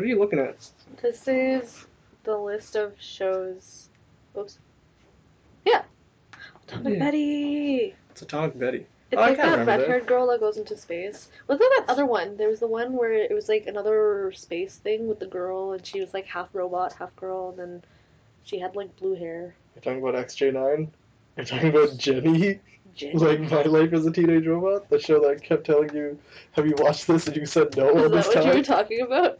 What are you looking at? This is the list of shows. Oops. Yeah. Atomic Yeah. Betty. It's Atomic Betty. It's Oh, like kinda that remember that. red-haired girl that goes into space. Was there that other one? There was the one where it was like another space thing with the girl, and she was like half robot, half girl, and then she had like blue hair. You're talking about XJ9? You're talking about Jenny? Jenny. Like My Life as a Teenage Robot? The show that I kept telling you, have you watched this? And you said no Is all that this what you were talking about?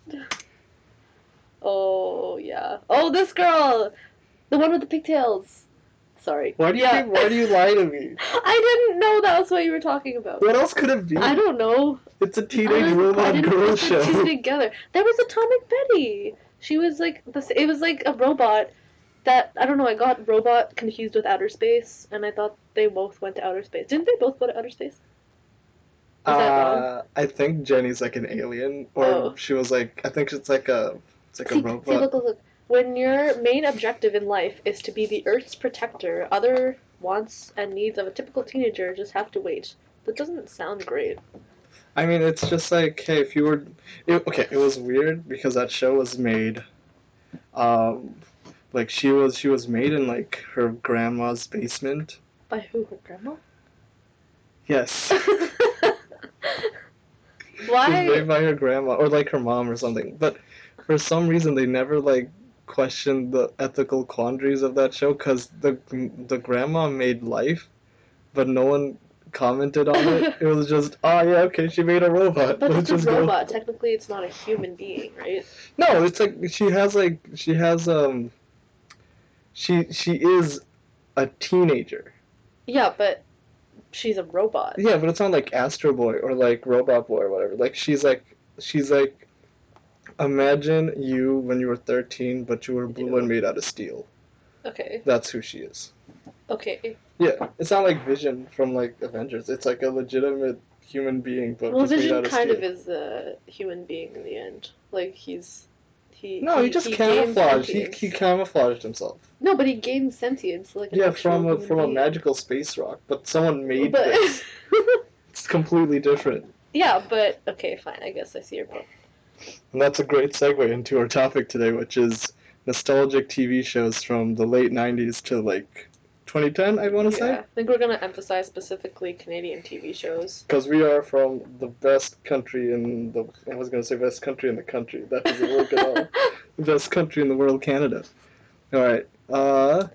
Oh yeah. Oh, this girl, the one with the pigtails. Sorry. Why do you Yeah. think, why do you lie to me? I didn't know that was what you were talking about. What else could it be? I don't know. It's a teenage robot girl show. two together. There was Atomic Betty. She was like this. It was like a robot that I don't know. I got robot confused with outer space, and I thought they both went to outer space. Didn't they both go to outer space? Is that wrong? Uh, I think Jenny's like an alien, or Oh. she was like, I think it's like a, it's like see, a robot. see, look, look, look. When your main objective in life is to be the Earth's protector, other wants and needs of a typical teenager just have to wait. That doesn't sound great. I mean, it's just like, hey, if you were, it, okay, it was weird because that show was made, um, like she was she was made in like her grandma's basement. By who? Her grandma? Yes. Why? She was Why? made by her grandma or like her mom or something. But for some reason, they never like questioned the ethical quandaries of that show because the the grandma made life, but no one commented on it. it was just, oh yeah, okay, she made a robot. But Let's it's a just go." robot. Technically, it's not a human being, right? No, it's like she has like she has um. She she is a teenager. Yeah, but she's a robot. Yeah, but it's not like Astro Boy or like Robot Boy or whatever. Like she's like she's like imagine you when you were 13 but you were blue and made out of steel. Okay. That's who she is. Okay. Yeah, it's not like Vision from like Avengers. It's like a legitimate human being but Well, just made Vision out of kind steel. of is a human being in the end. Like he's he. no, he, just gains camouflaged. He, he camouflaged himself. No, but he gained sentience. Like Yeah, from a from a magical space rock, but someone made But this. It's completely different. yeah, but okay, fine. I guess I see your point. And that's a great segue into our topic today, which is nostalgic TV shows from the late 90s to like 2010, I want to yeah, say. I think we're gonna emphasize specifically Canadian TV shows. Because we are from the best country in the. I was going to say best country in the country. That doesn't work at all. The best country in the world, Canada. Alright. Uh.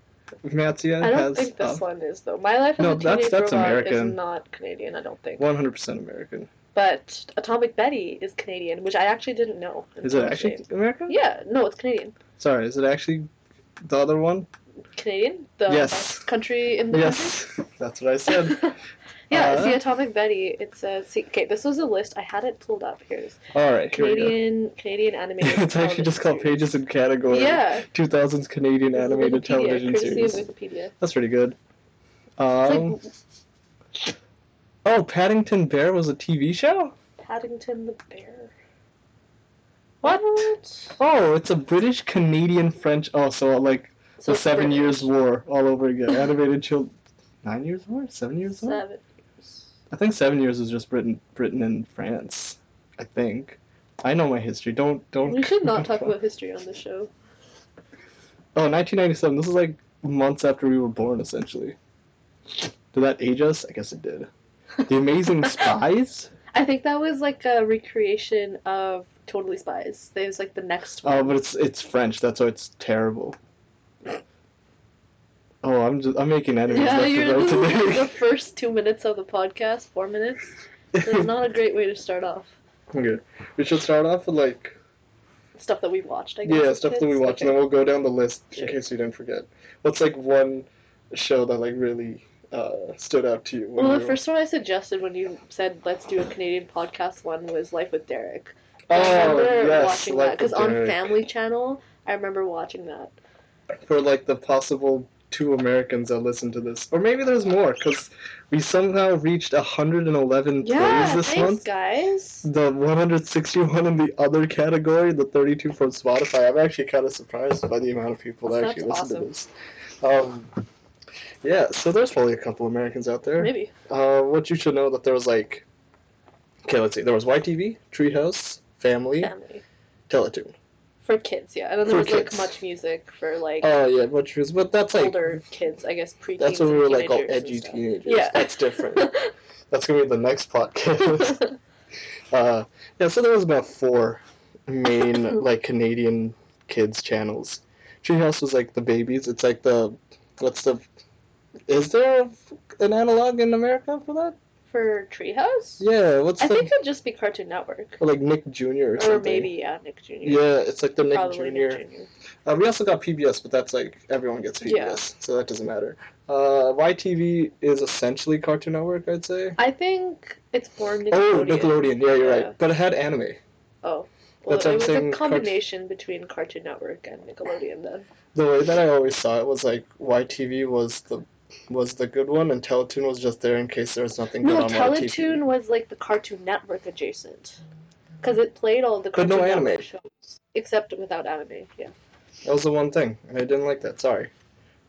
Matsia I don't has. think this uh, one is though. My Life as No, a that's- Teenage that's Robot American. is not Canadian. I don't think. 100% American. But Atomic Betty is Canadian, which I actually didn't know. Is it actually Shane. American? Yeah, no, it's Canadian. Sorry, is it actually the other one? Canadian, the Yes. best country in the yes, that's what I said. yeah, Uh, see, Atomic Betty. It says, see, okay, this was a list. I had it pulled up. Here's Alright, here we go. Canadian, Canadian animated. it's actually just called Pages and Category. Yeah, 2000s Canadian this animated television series. Wikipedia. That's pretty good. It's Um, oh, Paddington Bear was a TV show? Paddington the Bear. What? What? Oh, it's a British Canadian French. Oh, so uh, like So the Seven British. Years War all over again. Animated child. Nine Years War? Seven Years War? Seven. years. I think Seven Years is just Britain, Britain and France. I think. I know my history. Don't don't. We should not talk about history on this show. Oh, 1997. This is like months after we were born, essentially. Did that age us? I guess it did. The Amazing Spies. I think that was like a recreation of Totally Spies. It was like the next oh, one. Oh, but it's it's French. That's why it's terrible. Oh, I'm just I'm making enemies yeah, left you're and the, the first two minutes of the podcast, four minutes. It's not a great way to start off. okay, we should start off with like Stuff that we watched, I guess. yeah stuff that we watched, and then we'll go down the list Sure. in case you didn't forget. What's like one show that like really uh, stood out to you? Well, the first one I suggested when you said let's do a Canadian podcast one was Life with Derek. Oh I remember yes, watching Life that because on Family Channel, I remember watching that. for like the possible two Americans that listen to this, or maybe there's more because we somehow reached 111 Yeah, plays this thanks, month. guys. The 161 in the other category, the 32 from Spotify. I'm actually kind of surprised by the amount of people that That's actually listen to awesome. this. Um, yeah, so there's probably a couple Americans out there. Maybe. Uh, what you should know that there was like, okay, let's see, there was YTV, Treehouse, Family, Family. Teletoon. For kids, yeah. And then there was like much music for like Oh yeah, much was, but that's like older kids, I guess pre that's when we were like all edgy teenagers. Yeah. That's different. that's gonna be the next podcast. uh, yeah, so there was about four main like Canadian kids channels. Treehouse was like the babies. It's like the what's the is there an analog in America for that? for Treehouse? Yeah, what's I the think it'd just be Cartoon Network. or like Nick Jr. or, Or something? maybe, yeah, Nick Jr. Yeah, it's like the Nick Probably Jr. Nick Jr. Uh, we also got PBS, but that's like everyone gets PBS, Yeah. so that doesn't matter. Uh, YTV is essentially Cartoon Network, I'd say. I think it's more Nickelodeon. Oh, Nickelodeon. Yeah, you're Yeah. right. But it had anime. Oh. Well, That's it what I'm was saying, a Cart- combination between Cartoon Network and Nickelodeon then. The way that I always saw it was like YTV was the was the good one, and Teletoon was just there in case there was nothing good No, on Teletoon YTV. was like the Cartoon Network adjacent. Because it played all the But Cartoon no Network anime. shows. Except without anime, yeah. That was the one thing, and I didn't like that. Sorry.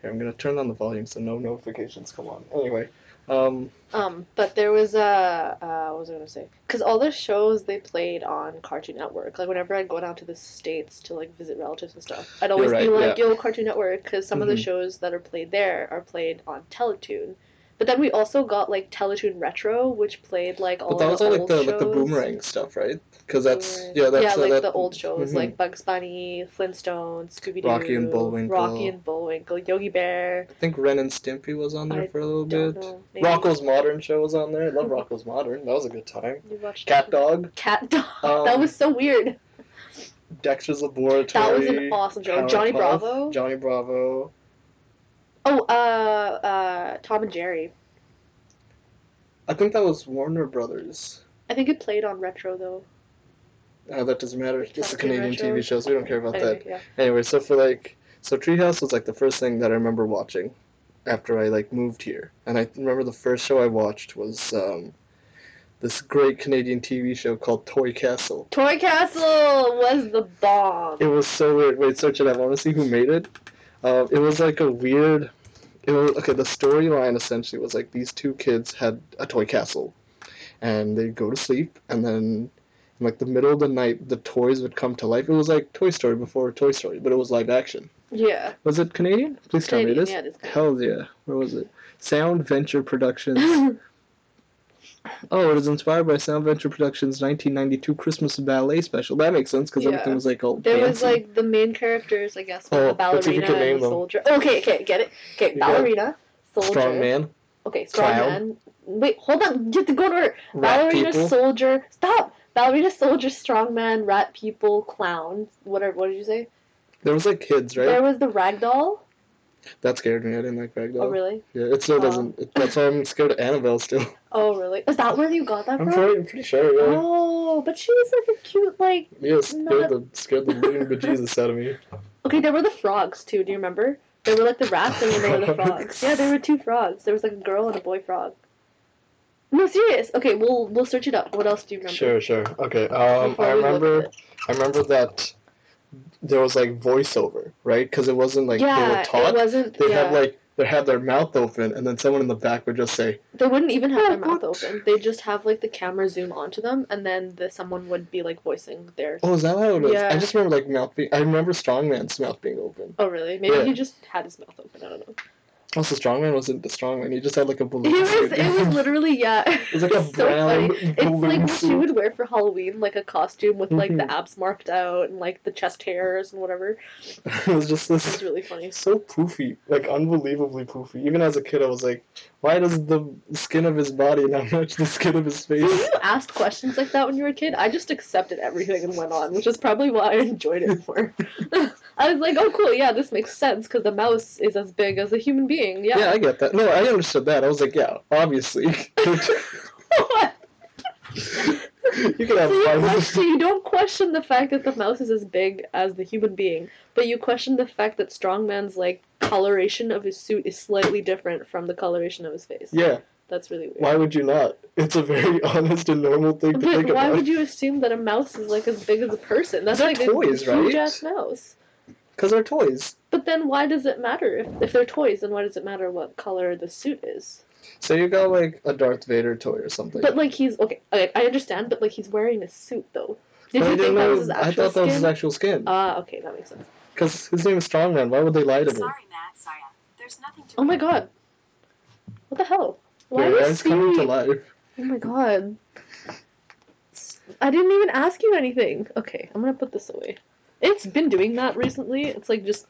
Here, I'm gonna turn on the volume so no notifications come on. Anyway, um, Um, but there was a, uh, what was I gonna say? Because all the shows they played on Cartoon Network, like whenever I'd go down to the States to like visit relatives and stuff, I'd always be right, like, yo, Cartoon Network, because some of the Mhm. shows that are played there are played on Teletoon. But then we also got like Teletoon Retro, which played like all but that was the all like the shows. like the boomerang stuff, right? Because that's Boomerang. yeah, that's yeah, uh, like that, the old shows mhm. like Bugs Bunny, Flintstones, Scooby Doo, Rocky and Bullwinkle. Rocky and Bullwinkle, Yogi Bear. I think Ren and Stimpy was on there I for a little bit. know. Rocko's Modern show was on there. I love Rocko's Modern. That was a good time. You watched Cat Dog, Cat Dog. Um, that was so weird. Dexter's Laboratory. That was an awesome show. Johnny Bravo. Johnny Bravo. Oh, uh, uh, Tom and Jerry. I think that was Warner Brothers. I think it played on Retro though. Uh, that doesn't matter. It's a Cartoon Canadian Retro. TV show, so we don't care about Anyway, that. yeah. Anyway, so for like, so Treehouse was like the first thing that I remember watching after I like moved here, and I remember the first show I watched was um, this great Canadian TV show called Toy Castle. Toy Castle was the bomb. It was so weird. Wait, search it. I want to see who made it. Uh, it was like a weird. It was okay. The storyline essentially was like these two kids had a toy castle, and they'd go to sleep, and then in like the middle of the night, the toys would come to life. It was like Toy Story before Toy Story, but it was live action. Yeah. Was it Canadian? Please tell me it Canadian, is. yeah, it is Hell yeah. Where was it? Sound Venture Productions. oh, it was inspired by Sound Venture Productions' 1992 Christmas ballet special. That makes sense because Yeah. everything was like all There was like the main characters, I guess, were Oh, the let's see if you ballerina and the them. soldier. Okay, okay, get it. Okay, ballerina, soldier. Strong Man, Okay, strong Clown. man. Wait, hold on. You have to go to. Rat ballerina, People. soldier. Stop. Ballerina, soldier, strong man, rat people, clown. Whatever. What did you say? There was like kids, right? There was the ragdoll. That scared me. I didn't like Ragdoll. Oh really? Yeah, it still Oh. doesn't. It, that's why I'm scared of Annabelle still. Oh really? Is that where you got that I'm from? pretty, I'm pretty sure. Yeah. Oh, but she was like a cute like. yeah, scared not- the scared the living bejesus out of me. Okay, there were the frogs too. Do you remember? There were like the rats and then there were the frogs. Yeah, there were two frogs. There was like a girl and a boy frog. No, serious. Okay, we'll we'll search it up. What else do you remember? Sure, sure. Okay. Um, I we look at remember. I remember that there was like voiceover, right? Because it wasn't like they were taught. it wasn't. They yeah. had like they had their mouth open, and then someone in the back would just say, They wouldn't even have Oh, their mouth open. They'd just have like the camera zoom onto them, and then the someone would be like voicing their. "Oh, is that how it was?" Yeah. I just remember like mouth being. I remember Strongman's mouth being open. Oh really? Maybe Yeah. he just had his mouth open. I don't know. Also, Strongman wasn't the Strongman. He just had like a balloon. It was. It was literally yeah. It was like a so funny. brown It's like what suit. would wear for Halloween, like a costume with like the Mhm. abs marked out and like the chest hairs and whatever. it was just this It's really funny. so poofy, like unbelievably poofy. Even as a kid, I was like, why does the skin of his body not match the skin of his face? When you asked questions like that when you were a kid, I just accepted everything and went on, which is probably why I enjoyed it more. I was like, oh cool, yeah, this makes sense because the mouse is as big as a human being. Yeah. Yeah. I get that. No, I understood that. I was like, yeah, obviously. What? you can have So you, question, you don't question the fact that the mouse is as big as the human being, but you question the fact that Strongman's like coloration of his suit is slightly different from the coloration of his face. Yeah, That's really weird. why would you not? It's a very honest and normal thing to think why about. Why would you assume that a mouse is like as big as a person? That's They're like toys, a right? huge ass mouse. Because they're toys. But then why does it matter if if they're toys? Then why does it matter what color the suit is? So you got like a Darth Vader toy or something. But like he's okay, I, I understand, but like he's wearing a suit though. Did But I you didn't think that was his actual I thought that was his actual skin. Ah, okay, that makes sense. Because his name is Strongman. Why would they lie to me? Sorry, Matt. Sorry. There's nothing to Oh my god. What the hell? Why Yeah, is it's coming to he? life. Oh my god. I didn't even ask you anything. Okay, I'm gonna put this away. It's been doing that recently. It's like just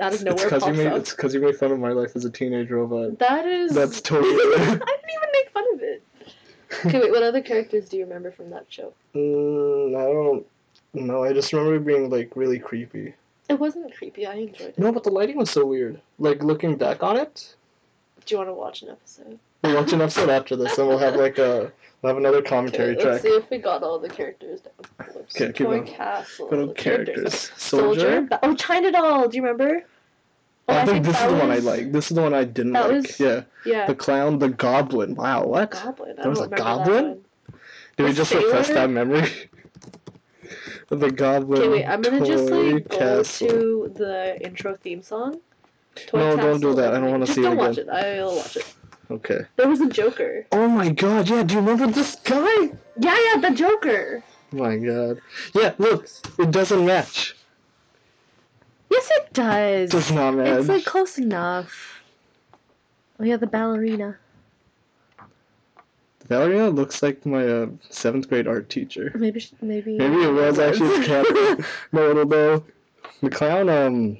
out of It's nowhere because you pops made up. it's because you made fun of my life as a teenage robot. That is. That's totally- I didn't even make fun of it. Okay, wait. What other characters do you remember from that show? Mm, I don't know. I just remember it being like really creepy. It wasn't creepy. I enjoyed it. No, but the lighting was so weird. Like looking back on it, Do you want to watch an episode? we'll watch an episode after this, and we'll have like a we'll have another commentary Okay, track. let's see if we got all the characters down. Whoops. Okay, keep Toy. Castle. To characters. Soldier. Ba- Oh, China Doll. Do you remember? Oh, I, think, this is the one I like. This is the one I didn't like. was- Yeah, Yeah. the clown, the goblin. Wow, what? Goblin. I There was a goblin? Did we just repress sailor? that memory? the goblin. Okay, wait. I'm gonna just like go to the intro theme song. Toy No, don't do that. I don't wanna Just see it again. don't watch it. I'll watch it. Okay. There was a Joker. Oh my god, yeah, do you remember this guy? Yeah, yeah, the Joker. my god. Yeah, look, it doesn't match. Yes, it does. Does not match. It's like close enough. Oh yeah, the ballerina. The ballerina looks like my uh, seventh grade art teacher. Maybe, she, maybe. Maybe it was actually his cat. no, I don't know. The clown, um.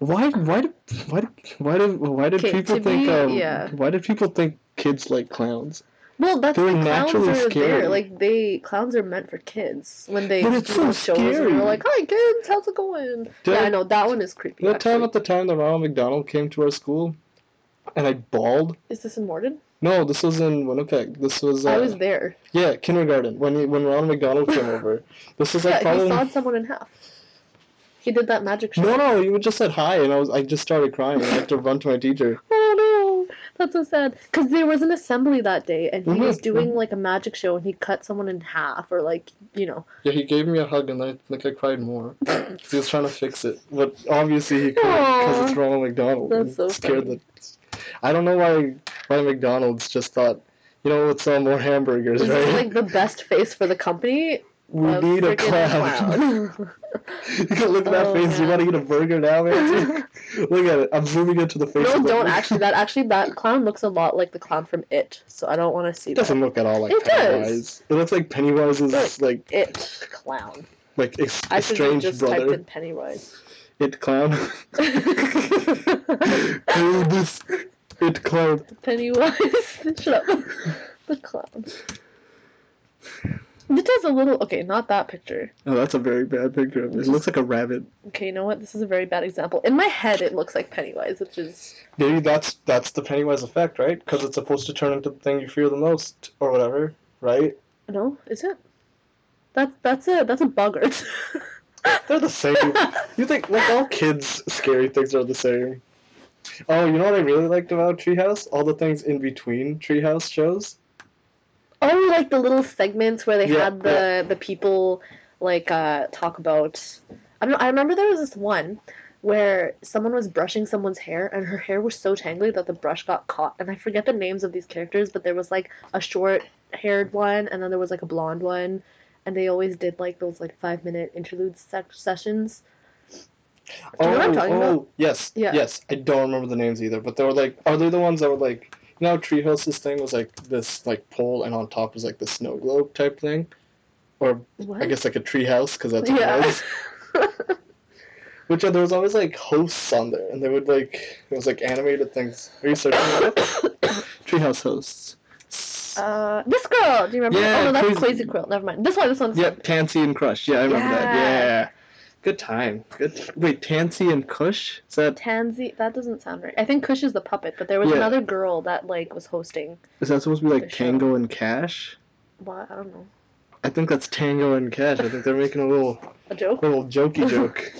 Why, why did, why why did, why did people think, be- um, yeah. why did people think kids like clowns? Well, that's They're naturally are scary. there. Like they, clowns are meant for kids. When they But do it's so shows, scary. they're like, "Hi kids, how's it going?" Did yeah, I- I know that one is creepy. That time at the time that Ronald McDonald came to our school, and I bawled. Is this in Morden? No, this was in Winnipeg. This was, uh, I was there. yeah, kindergarten when he, when Ronald McDonald came over. This was like Yeah, probably he sawed someone in half. He did that magic show. no, no. You just said hi, and I was I just started crying. I had to run to my teacher. Oh no, that's so sad. Because there was an assembly that day, and he was Mhm, doing like a magic show, and he cut someone in half, or like you know. Yeah, he gave me a hug, and I think I cried more. he was trying to fix it, but obviously he couldn't because it's Ronald McDonald. That's so scared funny. that. I don't know why why McDonald's just thought, you know, let's sell more hamburgers, This right? is like the best face for the company. We a need a freaking clown. you can look at that Oh, face. You want to get a burger now, man? look at it. I'm zooming into the face. no, of don't actually. That actually, that clown looks a lot like the clown from It. So I don't want to see It that. doesn't look at all like It does. Pennywise. It looks like Pennywise's Look. like It clown. like ex- I should have estranged just typed in Pennywise. It clown. This it clown? Pennywise. Shut up. The clown. It does a little. Okay, not that picture. Oh, that's a very bad picture it. It looks like a rabbit. Okay, you know what? This is a very bad example. In my head, it looks like Pennywise, which is. Maybe that's that's the Pennywise effect, right? Because it's supposed to turn into the thing you fear the most, or whatever, right? No, is it? That's that's a that's a bugger. They're the same. You think like all kids' scary things are the same? Oh, you know what I really liked about Treehouse? All the things in between Treehouse shows. Oh, like the little segments where they Yeah, had the the people like uh talk about. I don't know. I remember there was this one where someone was brushing someone's hair and her hair was so tangly that the brush got caught. And I forget the names of these characters, but there was like a short haired one and then there was like a blonde one. And they always did like those like five minute interlude sec- sessions. Do you know what I'm talking about? oh, yes, Yeah. yes. I don't remember the names either, but they were like, are they the ones that were like, how Treehouse's thing was like this like pole, and on top was like the snow globe type thing, or What? I guess like a treehouse because that's what yeah. it was. Which uh, there was always like hosts on there, and they would like it was like animated things. Are you searching it? Treehouse hosts. uh, this girl. Do you remember? Yeah, oh no, that's Crazy- Crazy Quill. Never mind. This one. This one. Yep. Tansy and Crush. Yeah, I remember that. Yeah. Good time. Good. Wait, Tansy and Kush? Is that Tansy. That doesn't sound right. I think Kush is the puppet, but there was Yeah. another girl that like was hosting. is that supposed to be like The show. Tango and Cash? What? I don't know. I think that's Tango and Cash. I think they're making a little A joke. little jokey joke.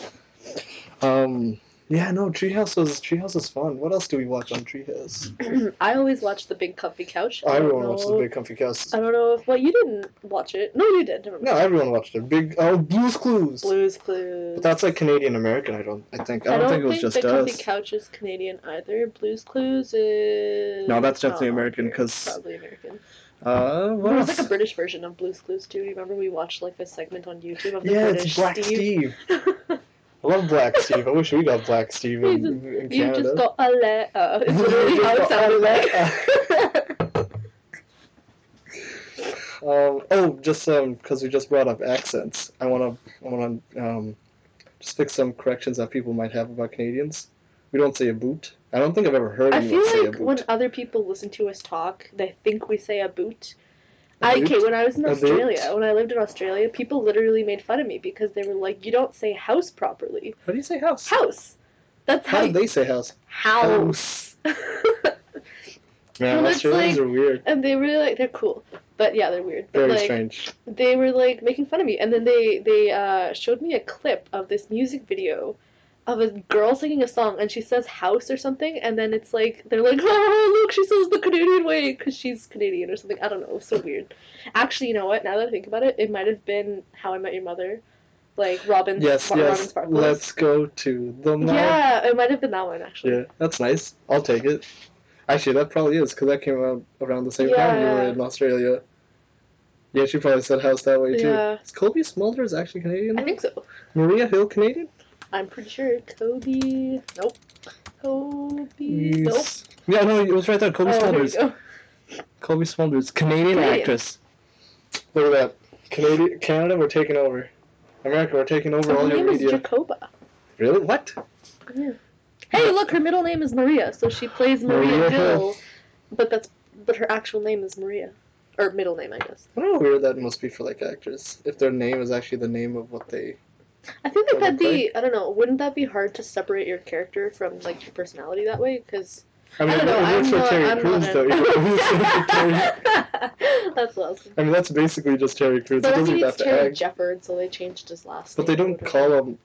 um. Yeah. No. Treehouse was Treehouse is fun. What else do we watch on Treehouse? I always watch the Big Comfy Couch. I don't Everyone watched the know- Big Comfy Couch. I don't know if well you didn't watch it. No, you did. Never mind. No, everyone watched it. Big oh Blue's Clues. Blues Clues. But that's like Canadian American. I don't. I think. I don't, think it was just Big us. Comfy Couch is Canadian either. Blues Clues is. No, that's definitely not American, because. Probably American. Uh, There what was like a British version of Blue's Clues too. Do you remember we watched like a segment on YouTube of the yeah, British it's Black Steve? Steve. I love Black Steve. I wish we got Black Steve in, in you just got a letter. It's literally how it like. Um, oh, just um, because we just brought up accents, I wanna, I wanna um, just fix some corrections that people might have about Canadians. We don't say a boot. I don't think I've ever heard I anyone feel say a like boot. when other people listen to us talk, they think we say a boot. I, okay, when I was in Australia, when I lived in Australia, people literally made fun of me because they were like, "You don't say house properly." How do you say house? House. That's how. How do you- they say house? house. Man, Well, Australians like- are weird. and they really like they're cool, but yeah, they're weird. But Very like, strange. they were like making fun of me and then they they uh, showed me a clip of this music video of a girl singing a song and she says house or something and then it's like they're like oh look she says the canadian way because she's canadian or something i don't know it was so weird actually you know what now that i think about it it might have been how i met your mother like robin Yes, robin yes. sparkles Let's go to the mall. yeah it might have been that one actually Yeah, that's nice. I'll take it. Actually, that probably is because that came out around the same time you were in Australia. Yeah, she probably said house that way too. Yeah. Is Cobie Smulders actually Canadian? i think so Maria Hill Canadian? I'm pretty sure kobe nope kobe nope. Yeah, no, it was right there. Cobie oh, Smulders. Cobie Smulders, Canadian, Canadian. actress. Look at that. Canadian, Canada, we're taking over. America, we're taking over Her all your name is media. Jacoba. Really? What? Yeah. Hey, look, her middle name is Maria, so she plays Maria, Maria Hill. but that's but her actual name is Maria, or middle name, I guess. I don't know how weird that must be for like actors. If their name is actually the name of what they. I think that that'd be I don't know. Wouldn't that be hard to separate your character from like your personality that way? Because I mean, I don't know. it I'm works for not. Terry Crews not though. in- It works for Terry- that's awesome. I mean, that's basically just Terry Crews. But he I doesn't think it's have to Terry act. Jefford, so they changed his last But they don't call him,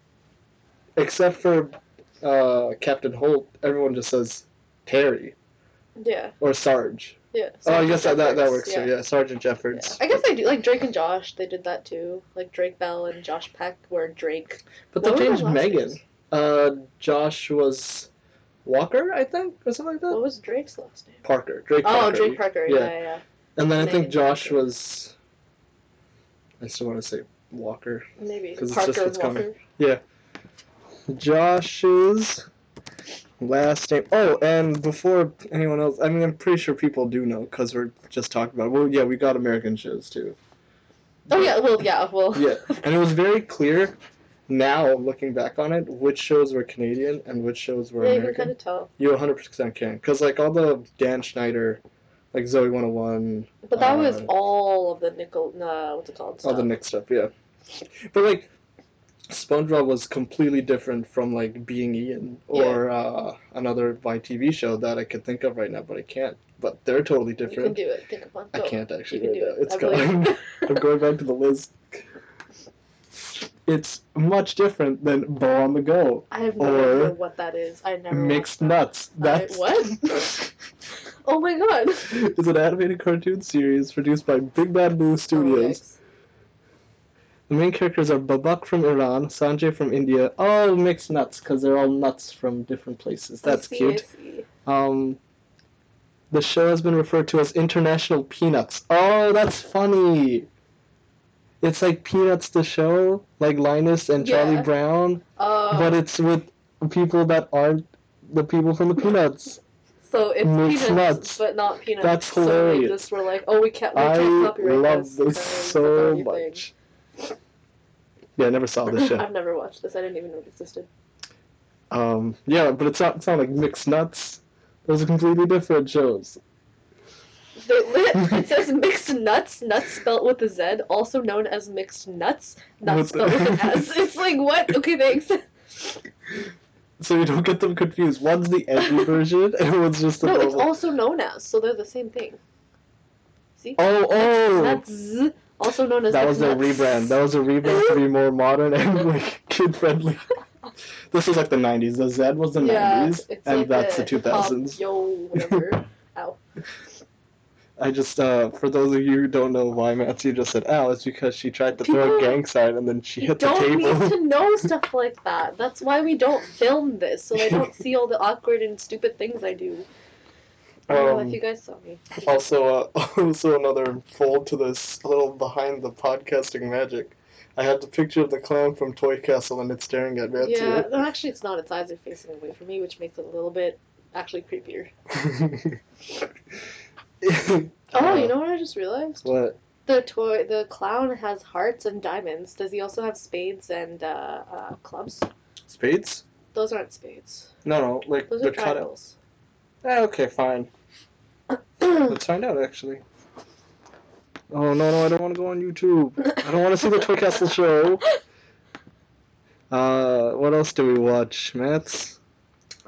except for uh, Captain Holt. Everyone just says Terry Yeah, or Sarge. Yeah. oh, I guess that, that, that works too. Yeah, Sergeant Yeah. Jeffords. I guess they do. Like Drake and Josh, they did that too. Like Drake Bell and Josh Peck were Drake. But What they changed Megan. names? Uh, Josh was Walker, I think, or something like that. What was Drake's last name? Parker. Drake Oh, Parker. Drake Parker. Yeah. Yeah, yeah. yeah. And then I think Josh Parker. was. I still want to say Walker. Maybe 'Cause it's Parker just what's Walker. coming. Josh's last name. Oh, and before anyone else, I mean, I'm pretty sure people do know because we're just talking about. Well, yeah, we got American shows too. Oh yeah, well yeah, well Yeah, and it was very clear. Now looking back on it, which shows were Canadian and which shows were yeah, you can American. kind of tell. You 100% can, because like all the Dan Schneider, like Zoey 101, But that was Uh, all of the nickel. Nah, what's it called? all the stuff. Nick stuff, yeah. But like, SpongeBob was completely different from like Being Ian or uh, another YTV show that I could think of right now, but I can't. But they're totally different. You can do it. Think of one. I can't actually You can do it. It's gone. I'm going back to the list. It's much different than Bo on the Go. I have no Or idea what that is. I never Mixed that. Nuts. That's I, what? oh my god. is an animated cartoon series produced by Big Bad Boo Studios. The main characters are Babak from Iran, Sanjay from India. Oh, mixed nuts, because they're all nuts from different places. I That's see, cute. I. Um, the show has been referred to as International Peanuts. Oh, that's funny. It's like Peanuts the show, like Linus and Charlie Brown, Uh, but it's with people that aren't the people from the Peanuts. so it's mixed peanuts, nuts. but not peanuts. That's So hilarious. they just were like, oh, we can't. We I can't copyright love this. this so much. Yeah, I never saw this show. I've never watched this. I didn't even know it existed. Um, yeah, but it's not, it's not like mixed nuts. Those are completely different shows. It says mixed nuts, nuts spelled with a Z, also known as mixed nuts, nuts the- with an S. It's like, what? Okay, thanks. So you don't get them confused. One's the edgy version, and one's just the No, it's also known as, so they're the same thing. See? Oh, oh! Nuts, also known as That was a rebrand. That was a rebrand to be more modern and like kid friendly. This was like the '90s. The Z was the yeah, '90s, it's and like that's the, the 2000s. Hop, yo, whatever. Ow. I just, uh, for those of you who don't know why Matthew just said "ow," it's because she tried to throw a gang sign and then she hit the don't table. need to know stuff like that. That's why we don't film this, so they don't see all the awkward and stupid things I do. Oh, Um, if you guys saw me. Also, uh, also another fold to this little behind the podcasting magic. I have the picture of the clown from Toy Castle and it's staring at me. Yeah, it. no, actually, it's not. Its eyes are facing away from me, which makes it a little bit actually creepier. Oh, you know what I just realized? what? The toy, the clown has hearts and diamonds. Does he also have spades and uh, uh, clubs? Spades? Those aren't spades. No, no, like Those the are triangles. Eh, okay, fine. Let's find out actually. Oh no, no, I don't want to go on YouTube. I don't want to see the Toy Castle show. Uh, what else do we watch, Mats?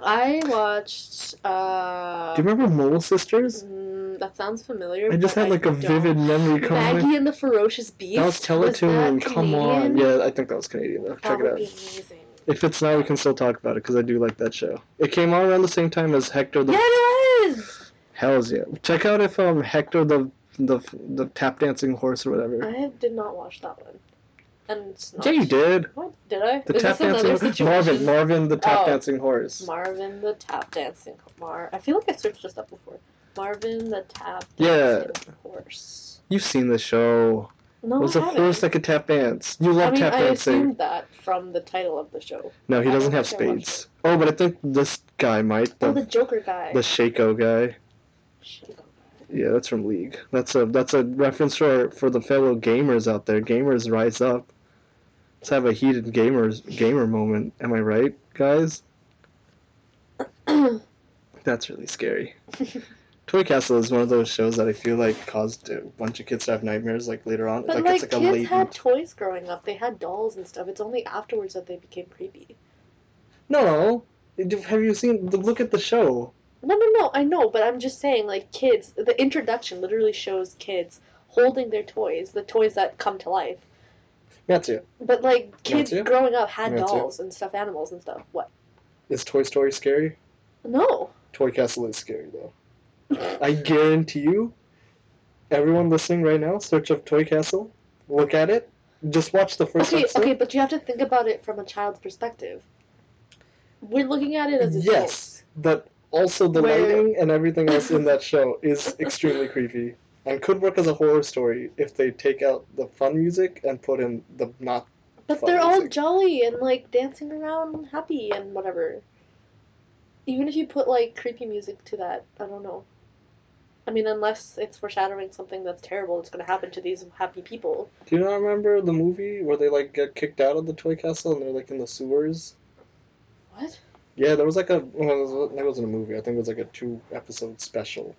I watched. Uh, Do you remember Mole Sisters? mm, that sounds familiar. I just had like a don't. vivid memory coming. Maggie and the Ferocious Beast. That was Teletoon. that Come on. Yeah, I think that was Canadian though. That Check it would out. be amazing. If it's not, we can still talk about it because I do like that show. It came out around the same time as Hector the. Yeah, it was. Hells yeah! Check out if um Hector the the the tap dancing horse or whatever. I did not watch that one. And it's not. Yeah, you did. What did I? The Is tap dancing? Marvin Marvin the tap Oh. dancing horse. Marvin the tap dancing Mar. I feel like I searched this up before. Marvin the tap Yeah. dancing horse. You've seen the show. No, it was I a haven't. horse that could tap dance. You love I mean, tap I dancing. assumed that from the title of the show. No, he I doesn't have I spades. Oh, but I think this guy might. Oh, The the Joker guy. the Shaco guy. Shit. Yeah, that's from League. That's a that's a reference for for the fellow gamers out there. Gamers rise up. Let's have a heated gamers gamer moment. Am I right, guys? That's really scary. Toy Castle is one of those shows that I feel like caused a bunch of kids to have nightmares like later on. But like, like, it's like a kids latent. had toys growing up. They had dolls and stuff. It's only afterwards that they became creepy. No. Have you seen the look at the show? No, no, no. I know, but I'm just saying, like kids. The introduction literally shows kids holding their toys, the toys that come to life. It. But like kids Matthew? growing up had Matthew? dolls and stuffed animals and stuff. What? Is Toy Story scary? No. Toy Castle is scary though. I guarantee you, everyone listening right now, search up Toy Castle, look at it, just watch the first Okay, episode. okay, but you have to think about it from a child's perspective. We're looking at it as a Yes, but also the Where- lighting and everything else in that show is extremely creepy and could work as a horror story if they take out the fun music and put in the not. But they're all jolly and like dancing around happy and whatever. Even if you put like creepy music to that, I don't know. I mean, unless it's foreshadowing something that's terrible that's gonna happen to these happy people. Do you not remember the movie where they like get kicked out of the Toy Castle and they're like in the sewers? What? Yeah, there was like a well, it, was, it wasn't a movie. I think it was like a two episode special.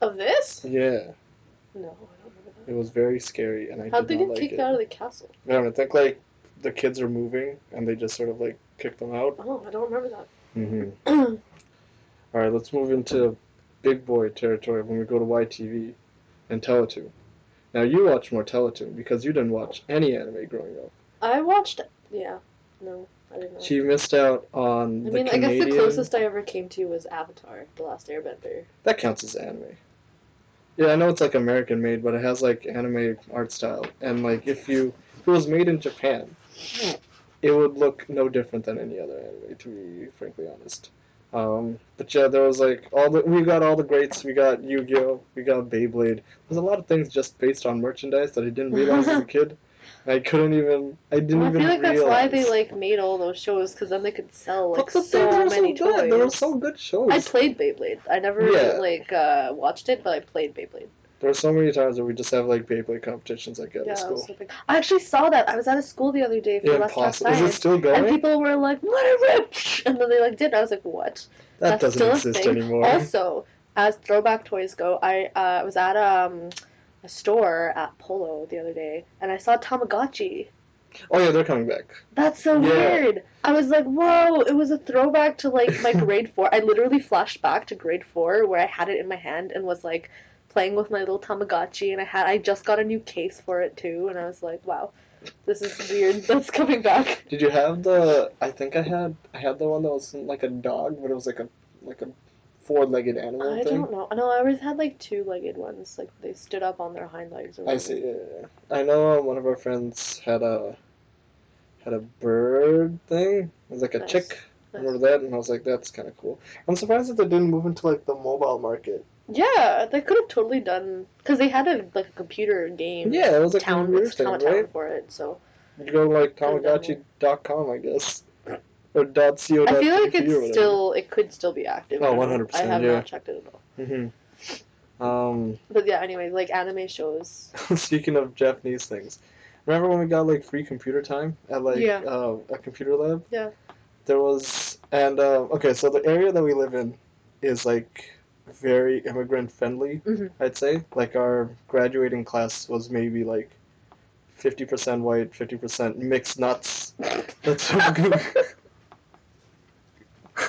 Of this? Yeah, No, I don't remember that. it was very scary, and I. How'd they did not get like kicked it. out of the castle? I don't know, I think like the kids are moving and they just sort of like kick them out. Oh, I don't remember that. Mm-hmm. All right, let's move into big boy territory when we go to YTV and Teletoon. Now you watch more Teletoon because you didn't watch any anime growing up. I watched. Yeah. No, I didn't. Know. She missed out on I the mean, I guess the closest I ever came to was Avatar: The Last Airbender. That counts as anime. Yeah, I know it's like American made, but it has like anime art style, and like if you if it was made in Japan, it would look no different than any other anime. To be frankly honest. Um, but yeah, there was like all the we got all the greats. We got Yu-Gi-Oh, we got Beyblade. There's a lot of things just based on merchandise that I didn't realize as a kid. I couldn't even. I didn't Well, I even feel like that's realize. why they like made all those shows because then they could sell like so many so good. There were so good shows. I played Beyblade. I never Yeah. like uh, watched it, but I played Beyblade. There were so many times where we just have like Beyblade competitions like at Yeah, school. I actually saw that. I was at a school the other day for Yeah, Let's Is it still and people were like, "What a rip!" And then they like did. I was like, "What?" That That's doesn't still a exist thing. anymore. Also, as throwback toys go, I uh, was at um, a store at Polo the other day, and I saw Tamagotchi. Oh yeah, they're coming back. That's so Yeah. weird. I was like, whoa, it was a throwback to like my grade four. I literally flashed back to grade four where I had it in my hand and was like playing with my little Tamagotchi and I had I just got a new case for it too and I was like, wow, this is weird. That's coming back. Did you have the? I think I had. I had the one that was like a dog, but it was like a like a four-legged animal I thing. don't know. No, I always had like two legged ones. Like they stood up on their hind legs or I see. Yeah, yeah. I know one of our friends had a had a bird thing. It was like a Nice. chick. Nice. Remember that? And I was like, that's kind of cool. I'm surprised that they didn't move into like the mobile market Yeah, they could have totally done because they had a like a computer game. Yeah, it was like a town computer with thing, right? for it. So You go to like Tamagotchi.com, I guess, or dot co. I feel like it's still it could still be active. Oh, I 100%, I have yeah. not checked it at all. hmm Um, But yeah, anyway, like anime shows. speaking of Japanese things, remember when we got like free computer time at like Yeah. uh, a computer lab? Yeah. There was, and uh, okay, so the area that we live in is like very immigrant friendly. Mhm. I'd say like our graduating class was maybe like. 50% white, 50% mixed nuts. That's so good.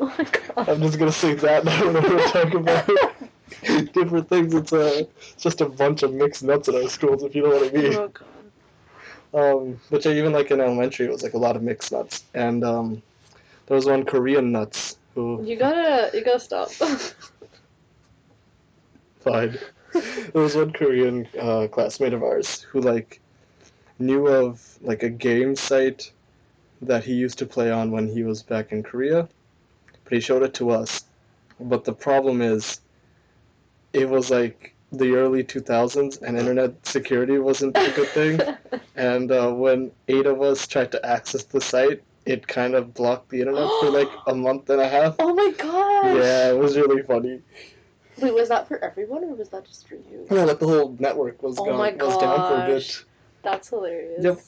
oh my god. I'm just gonna say that now when we're talking about different things. It's uh, just a bunch of mixed nuts in our schools, if you know what I mean. Oh god. Um, but yeah, even like in elementary, it was like a lot of mixed nuts, and um, there was one Korean nuts who You gotta you gotta stop. Fine. There was one Korean uh, classmate of ours who like knew of like a game site that he used to play on when he was back in Korea, but he showed it to us. But the problem is, it was like the early 2000s and internet security wasn't a good thing. And uh, when eight of us tried to access the site, it kind of blocked the internet for like a month and a half. oh my gosh. Yeah, it was really funny. Wait, was that for everyone or was that just for you? Yeah, like the whole network was Oh gone, my was down for a bit. That's hilarious. Yep.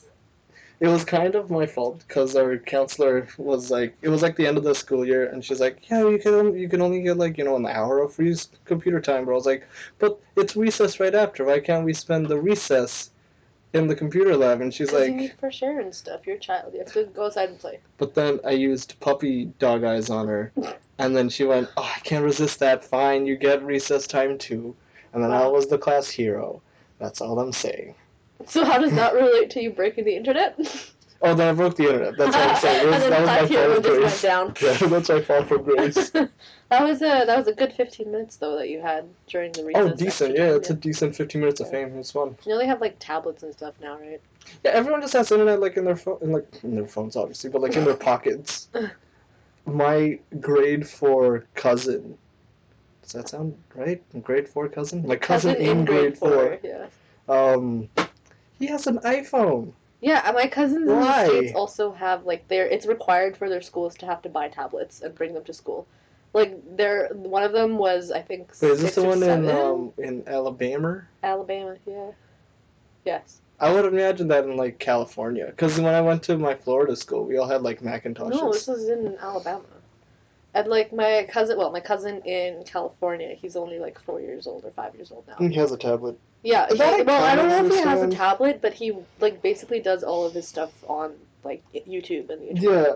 It was kind of my fault because our counselor was like, it was like the end of the school year, and she's like, yeah, you can you can only get like you know an hour of free computer time. But I was like, but it's recess right after. Why can't we spend the recess in the computer lab? And she's like, you need for sharing stuff. You're a child. You have to go outside and play. but then I used puppy dog eyes on her, and then she went, oh, I can't resist that. Fine, you get recess time too. And then I was the class hero. That's all I'm saying. So how does that relate to you breaking the internet? Oh, then I broke the internet. That's what I'm saying. Was, that was my fall from grace. Yeah, that's my fall from grace. that was a that was a good 15 minutes though that you had during the recess. Oh, decent. Yeah, it's a decent 15 minutes of Yeah. fame. It's fun. You know they have like tablets and stuff now, right? Yeah, everyone just has internet like in their phone, in like in their phones, obviously, but like in their pockets. My grade four cousin. Does that sound right? Grade four cousin. My cousin, in grade, four. Yeah. Um, he has an iPhone. Yeah, my cousins in the states also have like their it's required for their schools to have to buy tablets and bring them to school. Like they're one of them was I think Wait, is this six the or one seven? in um in Alabama? Alabama? Yeah. Yes. I would imagine that in like California, because when I went to my Florida school, we all had like Macintoshes. No, this was in Alabama. And like my cousin, well, my cousin in California, he's only like four years old or five years old now. He has a tablet. Yeah, he- well, I don't know if he has a tablet, but he like basically does all of his stuff on like YouTube and the internet.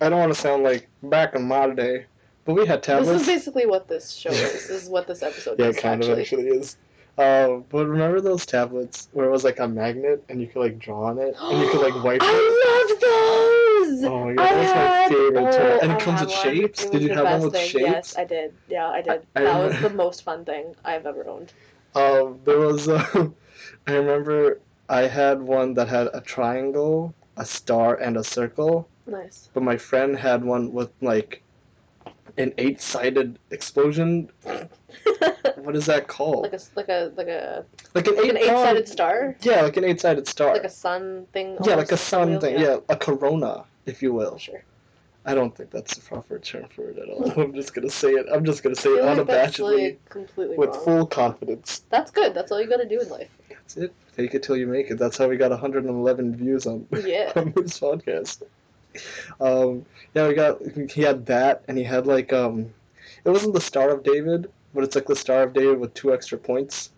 Yeah, I don't want to sound like back in my day, but we had tablets. This is basically what this show is. This is what this episode yeah, is it kind actually. of actually is. Uh, but remember those tablets where it was like a magnet and you could like draw on it and you could like wipe it? I love those. Oh my god, I that was my favorite oh. And I it comes had with one. shapes. Did you have one with thing. shapes? Yes, I did. Yeah, I did. I that was the most fun thing I've ever owned. Um, there was, uh, I remember I had one that had a triangle, a star, and a circle. Nice. But my friend had one with like an eight-sided explosion. What is that called? like a like a like a Like an, like eight an eight-sided star, Yeah, like an eight-sided star. like a sun thing. yeah, like a sun thing. Yeah. a corona, if you will. Sure. I don't think that's the proper term for it at all. I'm just gonna say it. I'm just gonna say it feel like that's unabashedly like completely with wrong. full confidence. That's good. That's all you gotta do in life. That's it. Take it till you make it. That's how we got 111 views on Yeah. on this podcast. Um, yeah, we got. He had that, and he had like um, it wasn't the Star of David, but it's like the Star of David with two extra points.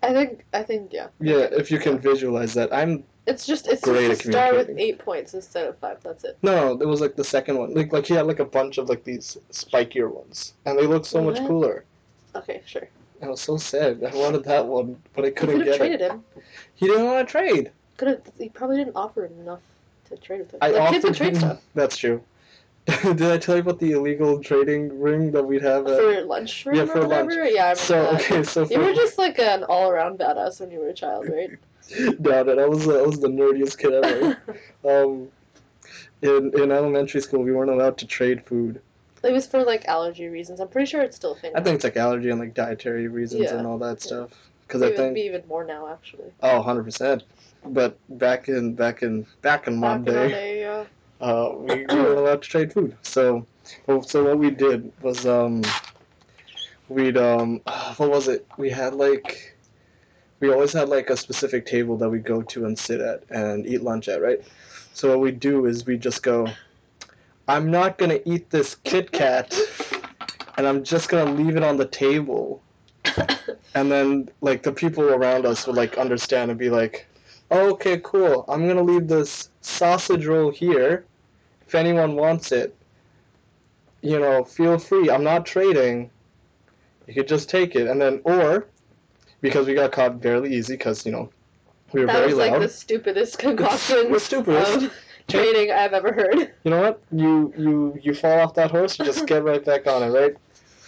I think I think yeah. Yeah, if you can visualize that. I'm It's just it's Great just at a star with eight points instead of five. That's it. no, it was like the second one. Like like he had like a bunch of like these spikier ones, and they looked so much cooler. Okay, sure. I was so sad. I wanted that one, but I couldn't get traded it. him. He didn't want to trade. Could have. He probably didn't offer enough to trade with him. I like, offered trade stuff That's true. Did I tell you about the illegal trading ring that we'd have? At... for lunch. yeah, for whatever? lunch. Yeah, I remember So that. okay, so for... You were just like an all-around badass when you were a child, right? no, no, I was I was the nerdiest kid ever. um, in in elementary school, we weren't allowed to trade food, It was for like allergy reasons. I'm pretty sure it's still a thing. I think it's like allergy and like dietary reasons Yeah. and all that Yeah. stuff. Because it I would think be even more now, actually. oh, 100 percent. But back in back in back in my Back in day, day, yeah. uh, we, we weren't allowed to trade food. So, well, so what we did was um, we'd um, what was it? We had like, we always had like a specific table that we go to and sit at and eat lunch at, right? So what we do is we just go, I'm not gonna eat this Kit Kat, and I'm just gonna leave it on the table. And then like the people around us would like understand and be like, oh, okay, cool. I'm gonna leave this sausage roll here. If anyone wants it, you know, feel free. I'm not trading. You could just take it, and then or because we got caught fairly easy because you know we were that very was like loud. the stupidest concoction We're stupid. of trading I've ever heard. you know what? You you you fall off that horse, you just get right back on it, right?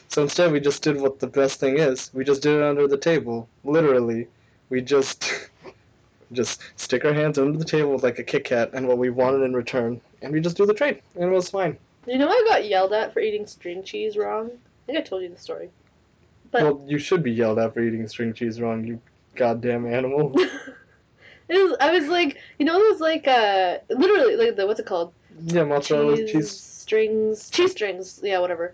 So instead, we just did what the best thing is. We just did it under the table, literally. We just just stick our hands under the table with like a Kit Kat and what we wanted in return, and we just do the trade, and it was fine. You know, I got yelled at for eating string cheese wrong. I think I told you the story. But- well, you should be yelled at for eating string cheese wrong, you goddamn animal. it was, I was like, you know, those like uh, literally like the what's it called? yeah, mozzarella cheese. strings, cheese strings. Yeah, whatever.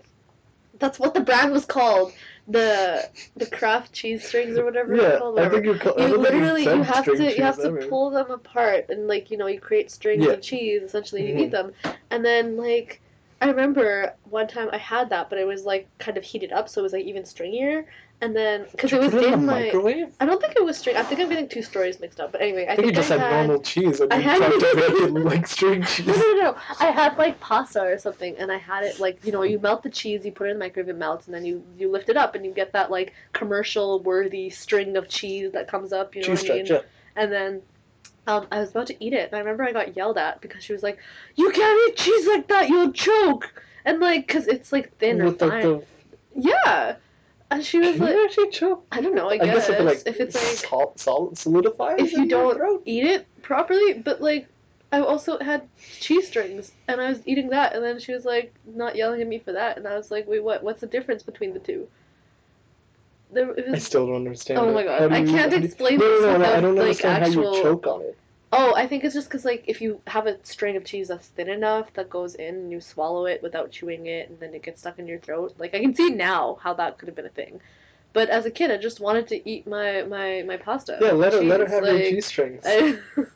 That's what the brand was called. The the Kraft cheese strings or whatever Yeah, called. I think you. Call, you literally you have to you have cheese to pull them apart and like you know you create strings Yeah. of cheese essentially you Mhm. eat them and then like I remember one time I had that but it was like kind of heated up so it was like even stringier and then because it was in in my microwave? I don't think it was string I think I'm getting two stories mixed up but anyway I, I think you just I had, had normal cheese and I you had- tried to make it like string cheese. no, no, no, no. I had like pasta or something, and I had it like you know you melt the cheese, you put it in the microwave, it melts, and then you you lift it up, and you get that like commercial worthy string of cheese that comes up. You know cheese what I mean? stretch, yeah. And then um, I was about to eat it, and I remember I got yelled at because she was like, "You can't eat cheese like that, you'll choke." And like, cause it's like thin or With like fine. the. Yeah. And she was Can like, you actually choke? I don't know. I I guess, guess if it like, if it's like sol- sol- solidifies if in you your don't throat. eat it properly, but like I also had cheese strings and I was eating that and then she was like not yelling at me for that and I was like, Wait, what what's the difference between the two? There it I still don't understand. Oh it. my God, I can't how do you- explain No, no, this no, no, I without, don't like, understand how actual- you choke on it. Oh, I think it's just because like if you have a string of cheese that's thin enough that goes in and you swallow it without chewing it and then it gets stuck in your throat. Like I can see now how that could have been a thing. But as a kid I just wanted to eat my my, my pasta. Yeah, let her let her have your like, cheese strings. I, it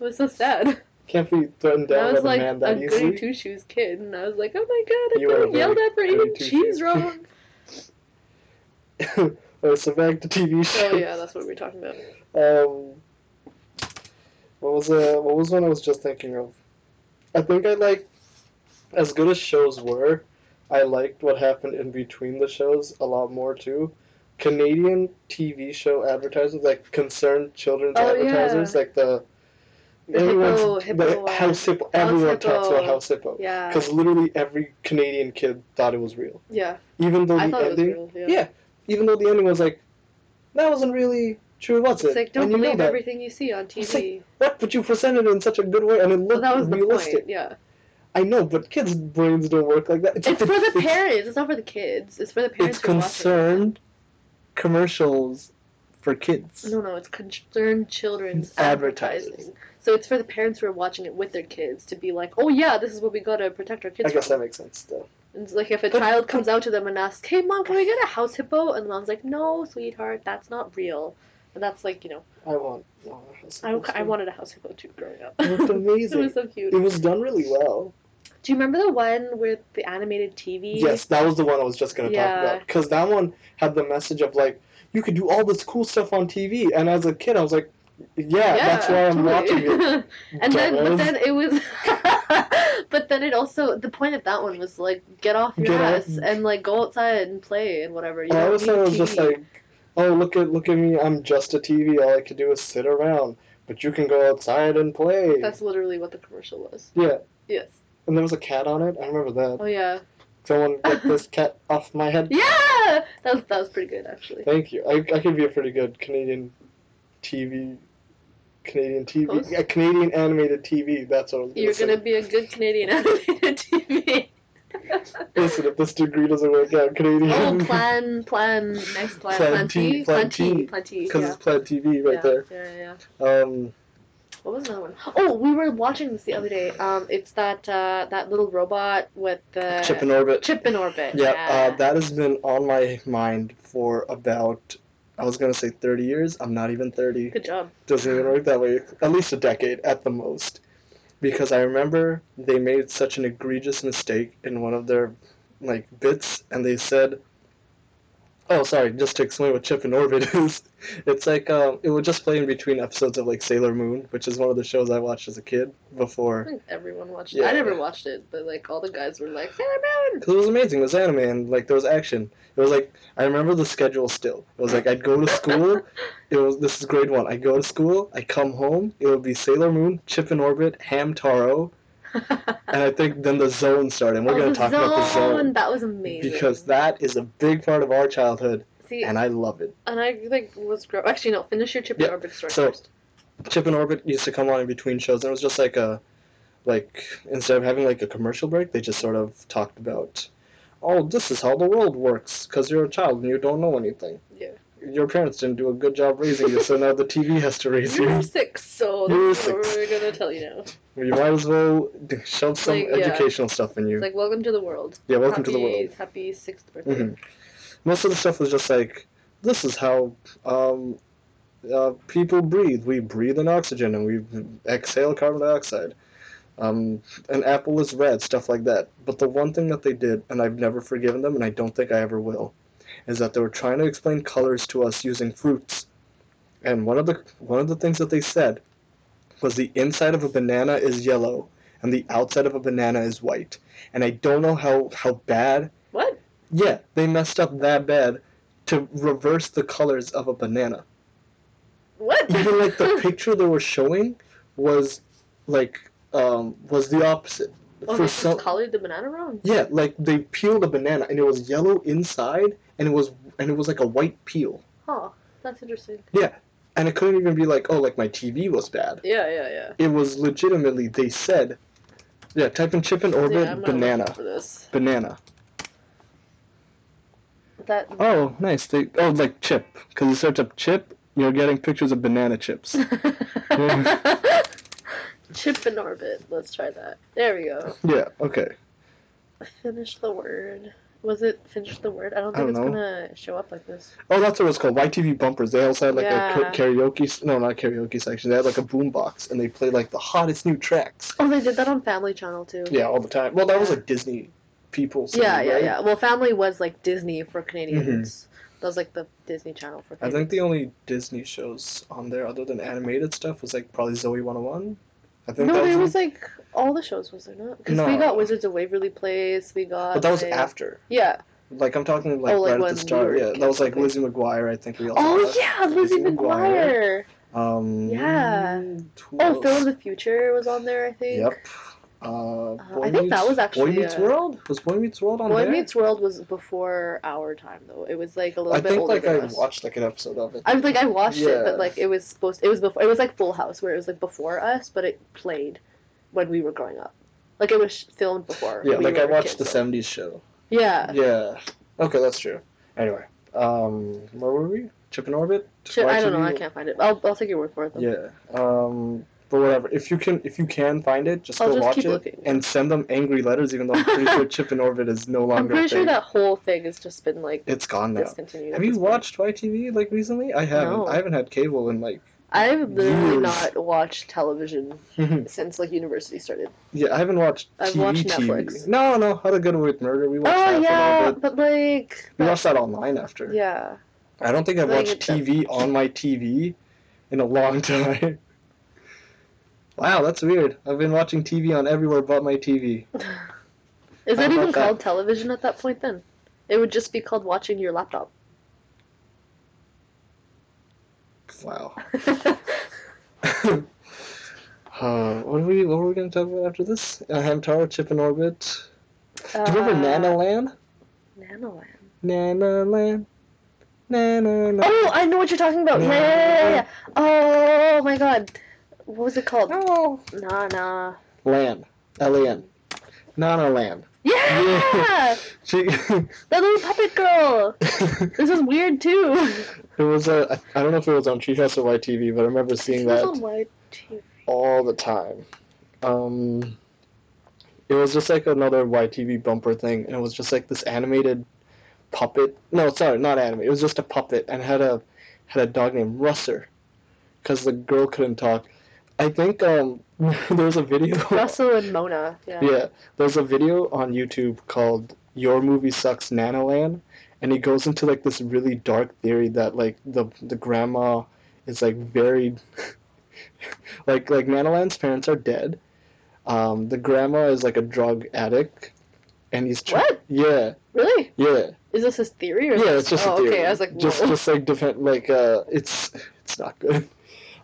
was so sad. Can't be threatened I down by was the like man a that goody easily. two shoes kid, and I was like, oh my god, I'm getting yelled at for eating cheese wrong. oh, so back to TV shows. oh yeah, that's what we were talking about. Um, what was uh, what was one I was just thinking of? I think I like, as good as shows were, I liked what happened in between the shows a lot more too. Canadian TV show advertisers, like concerned children's Oh, advertisers, yeah. like the, The everyone's- Hippo- Hippo the. House Hippo. Everyone talks about House Hippo Yeah, because literally every Canadian kid thought it was real, yeah. even though I the thought it was ending, real. Yeah. yeah. Even though the ending was like, that wasn't really true, was it? It's like don't And you know believe that. everything you see on It's TV. What? But you presented it in such a good way, and it Well, looked that was the realistic. point. Yeah. I know, but kids' brains don't work like that. It's for the parents. It's not for the kids. It's for the parents It's concerned commercials for kids. No, no, it's concerned children's Advertisers. advertising. So it's for the parents who are watching it with their kids to be like, oh yeah, this is what we gotta protect our kids I guess from. that makes sense though. It's like if a But- child comes out to them and asks, "Hey, mom, can we get a house hippo?" and the mom's like, "No, sweetheart, that's not real." And that's like you know, I want. Oh, I, I wanted a house hippo too growing up. It looked amazing. it was so cute. It was done really well. Do you remember the one with the animated TV? Yes, that was the one I was just gonna Yeah. talk about because that one had the message of like you could do all this cool stuff on TV, and as a kid I was like, yeah, that's why I'm totally. watching it. and then, but then it was, but then it also the point of that one was like get off your Get ass and like go outside and play and whatever. You I need thought it was just like, oh look at look at me, I'm just a TV. All I could do is sit around, but you can go outside and play. That's literally what the commercial was. Yeah, Yes. and there was a cat on it. I remember that. Oh yeah. Someone get this cat off my head. Yeah. That was that was pretty good actually. Thank you. I, I could be a pretty good Canadian TV. Canadian TV, yeah, Canadian animated TV. That's what I was gonna You're say. gonna be a good Canadian animated TV. Listen, if this degree doesn't work out, Canadian. oh, plan, plan, next plan, Plan T, plenty, Plan plenty, T. Because Yeah. it's plan TV right yeah, there. Yeah, yeah, yeah. Um, What was another one? Oh, we were watching this the other day. Um, it's that uh, that little robot with the Chip in Orbit. chip in orbit. Yeah, Yeah. uh, that has been on my mind for about, I was gonna say 30 years. I'm not even 30. Good job. Doesn't even work that way. At least a decade at the most. Because I remember they made such an egregious mistake in one of their like bits, and they said, "Oh, sorry." Just to explain what Chip in Orbit is, it's like um, it would just play in between episodes of like Sailor Moon, which is one of the shows I watched as a kid I before. think everyone watched it. I never watched it, but like all the guys were like Sailor Moon. Because it was amazing. It was anime and like there was action. It was like I remember the schedule still. It was like I'd go to school. it was this is grade one. I go to school. I come home. It would be Sailor Moon, Chip in Orbit, Hamtaro, and I think then the Zone started. And we're oh, gonna the talk about the Zone That was amazing. because that is a big part of our childhood, see, and I love it. and I like was grow. Actually, no. Finish your chip Yeah, in orbit story so- first. Chip in Orbit used to come on in between shows, and it was just like a, like instead of having like a commercial break, they just sort of talked about, oh, this is how the world works, because you're a child and you don't know anything. Yeah. Your parents didn't do a good job raising you, so now the TV has to raise you. You're six, so You're that's what six. we're gonna tell you now. You might as well shove some Like, yeah. educational stuff in you. It's like welcome to the world. yeah, welcome happy, to the world. Happy sixth birthday. Mhm. Most of the stuff was just like, this is how um, uh, people breathe. We breathe in oxygen and we exhale carbon dioxide. Um, an apple is red, stuff like that. But the one thing that they did, and I've never forgiven them, and I don't think I ever will, is that they were trying to explain colors to us using fruits. And one of the one of the things that they said was the inside of a banana is yellow and the outside of a banana is white. And I don't know how, how bad What? yeah, they messed up that bad to reverse the colors of a banana. What? Even like the picture they were showing was like um was the opposite. Oh, For some colored the banana wrong. yeah, like they peeled a banana and it was yellow inside and it was and it was like a white peel. Huh. That's interesting. Yeah, and it couldn't even be like, oh like my TV was bad. Yeah, yeah, yeah. It was legitimately they said yeah, type in chip in orbit yeah, banana. for this. Banana. That. Oh, nice. They oh like chip. Because you search up chip, you're getting pictures of banana chips. Chip in orbit. Let's try that. There we go. Yeah, okay. Finish the word. Was it finish the word? I don't I think don't it's know. gonna show up like this. Oh, that's what it's called. YTV bumpers. They also had like a Yeah. ka- karaoke. No, not karaoke section. They had like a boom box, and they played like the hottest new tracks. Oh, they did that on Family Channel too. Yeah, all the time. Well, that was like Disney people. singing, Yeah, yeah, right? yeah. Well, Family was like Disney for Canadians. That was like the Disney Channel for Mm-hmm. I Canadians. think the only Disney shows on there other than animated stuff was like probably Zoey 101. I think No, there was, like all the shows was there not? Because we got Wizards of Waverly Place. We got. but that was like- after. Yeah. Like I'm talking like Oh, like right at the start. were Yeah, that was like. Lizzie McGuire. I think we also. Oh yeah, Lizzie McGuire. Um. Yeah. who Oh, Phil in the Future was on there, I think. Yep. Uh, Boy I think that was actually, Boy Meets uh, World. Was Boy Meets World on Boy there? Meets World was before our time though. It was like a little I bit think older like I us. watched like an episode of it. I was like I watched it, but like it was supposed it was before it was like Full House where it was like before us, but it played when we were growing up. Like it was filmed before. yeah, we like I watched kids, the so- '70s show. Yeah. Yeah. Okay, that's true. Anyway, um, where were we? Chip in orbit. Shit, I don't know. I can't find it. I'll I'll take your word for it though. Yeah. Um, but whatever. If you can, if you can find it, just I'll go just watch it looking. and send them angry letters. Even though I'm pretty sure Chip in orbit is no longer. I'm pretty sure that whole thing has just been like it's gone now. discontinued. Have you point. watched YTV like recently? I haven't. No. I haven't had cable in like. I've literally Years. not watched television since like university started. yeah, I haven't watched. I've TV, watched TV. Netflix. No, no. How to Get Away with Murder. We watched oh, that Oh for a yeah, little bit. but like We watched that online after. yeah. I don't think I've Like, watched TV on my TV in a long time. Wow, that's weird. I've been watching TV on everywhere but my TV. Is How that even about that? called television at that point then? It would just be called watching your laptop. Wow. uh, what are we? What were we gonna talk about after this? Uh, Hamtaro, Chip in Orbit. Do you remember Uh, Nanalan? Nanalan. Nanalan. Nanalan. Oh, I know what you're talking about. Yeah, yeah, yeah, yeah. Oh my god. What was it called? Oh. Nah, nah. Land. L-A-N. Nanalan. Yeah, Yeah, She. the little puppet girl. This is weird too. it was a. I I don't know if it was on Treehouse or YTV, but I remember seeing that on white all the time. Um, it was just like another YTV bumper thing, and it was just like this animated puppet. No, sorry, not animated. It was just a puppet, and had a had a dog named Russell, because the girl couldn't talk. I think um there was a video. Russell and Mona. Yeah. Yeah, there's a video on YouTube called "Your Movie Sucks, Nanalan," and he goes into like this really dark theory that like the the grandma is like very like like Nanalan's parents are dead. Um, the grandma is like a drug addict, and he's What? Yeah, Really? yeah, Is this his theory? Or yeah. is It's just oh, a theory. Okay, I was like, just whoa. just like defend like uh, it's it's not good.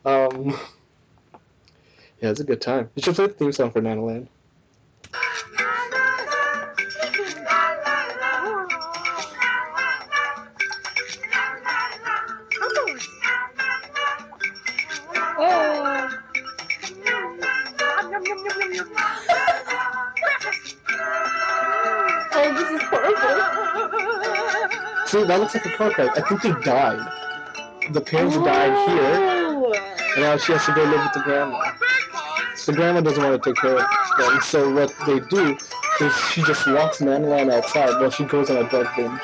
Um, yeah, it's a good time. You should play the theme song for Nanalan. Oh. oh, this is horrible. See, that looks like a car crash. I think they died. The parents died here, Oh. and now she has to go live with the grandma. So the grandma doesn't want to take care of them. So what they do is she just locks Madeline outside while she goes on a drug binge.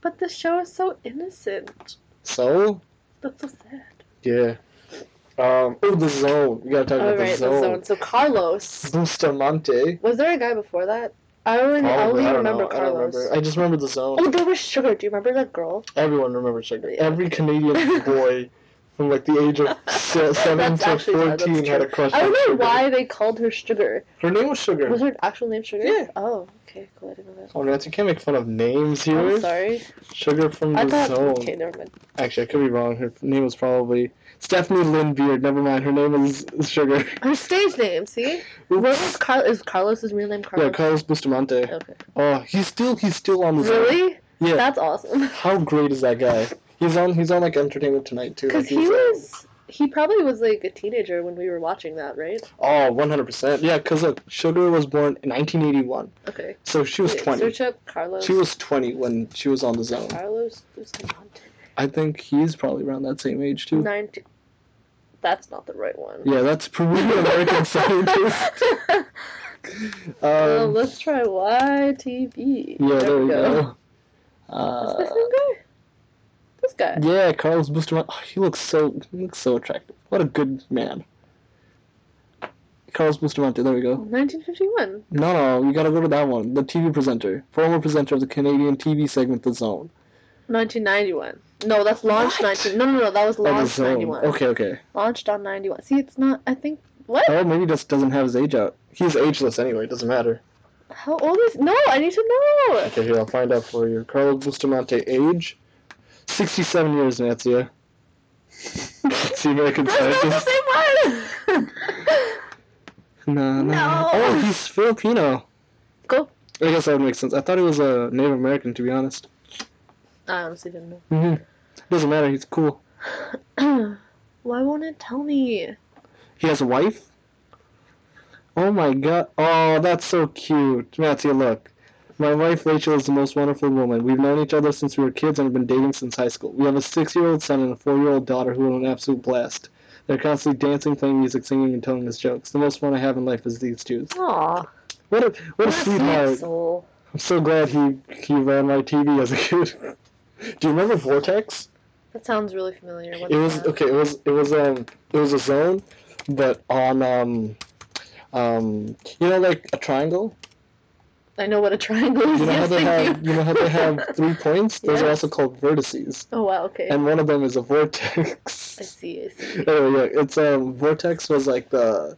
But the show is so innocent. So That's so sad. yeah. Um, oh, the zone. We gotta talk All about right, the the zone. zone. So Carlos. Bustamante. Was there a guy before that? I only, I only I remember know. I don't Carlos. remember. I just remember the zone. Oh, there was Sugar. Do you remember that girl? Everyone remembers Sugar. Yeah. Every Canadian boy from like the age of seven to actually sad, that's fourteen had a crush I don't know Sugar. why they called her Sugar. Her name was Sugar. Was her actual name Sugar? Yeah. Oh, okay, cool. I didn't know that. Oh, Nancy, you can't make fun of names here. I'm sorry. Sugar from the I thought. zone. Okay, never mind. Actually, I could be wrong. Her name was probably Stephanie Lynn Beard. Never mind. Her name is Sugar. Her stage name. See, what was Carl? Is Carlos's real name Carlos? Yeah, Carlos Bustamante. Okay. Oh, he's still he's still on the zone. Really? Yeah. That's awesome. How great is that guy? He's on he's on like Entertainment Tonight too. Because Like, he was. He probably was like a teenager when we were watching that, right? Oh, 100%. Yeah, because look, Sugar was born in 1981. Okay. So she was Wait, 20. Search up Carlos. She was 20 when she was on the zone. Carlos Bustamante. I think he's probably around that same age too. Nineteen. That's not the right one. Yeah, that's Peruvian American scientist. Um, let's try YTV. yeah, there, we go. Is Uh, this same guy? This guy. yeah, Carlos Bustamante. Oh, he looks so he looks so attractive. What a good man. Carlos Bustamante. There we go. 1951. No, no, you gotta go to that one. The TV presenter, former presenter of the Canadian TV segment The Zone. 1991. No, that's launched What? 19. No, no, no, that was Oh, launched Zone. 91. Okay, okay. Launched on 91. See, it's not. I think. What? Oh, maybe just doesn't have his age out. He's ageless anyway. It doesn't matter. How old is? No, I need to know. Okay, here I'll find out for you. Carlos Bustamante age, sixty-seven years, Natzia. That's the American That's not the same one. No, no. No. Oh, he's Filipino. Cool. I guess that would make sense. I thought he was a Native American, to be honest. I honestly didn't know. hmm Doesn't matter. He's cool. Why won't it tell me? He has a wife. Oh my god. Oh, that's so cute. Natzia, look. My wife Rachel is the most wonderful woman. We've known each other since we were kids and have been dating since high school. We have a six-year-old son and a four-year-old daughter who are an absolute blast. They're constantly dancing, playing music, singing, and telling us jokes. The most fun I have in life is these two. Aw. What a what a What a sweet sweetheart. soul. I'm so glad he he ran my TV as a kid. Do you remember Vortex? That sounds really familiar. What's It was that? okay. It was it was um it was a zone, but on um um you know like a triangle. I know what a triangle is. You know how they have you. you know how they have three points. Those are also called vertices, Oh wow. Okay. and one of them is a vortex. see. I see. anyway, yeah, it's um vortex was like the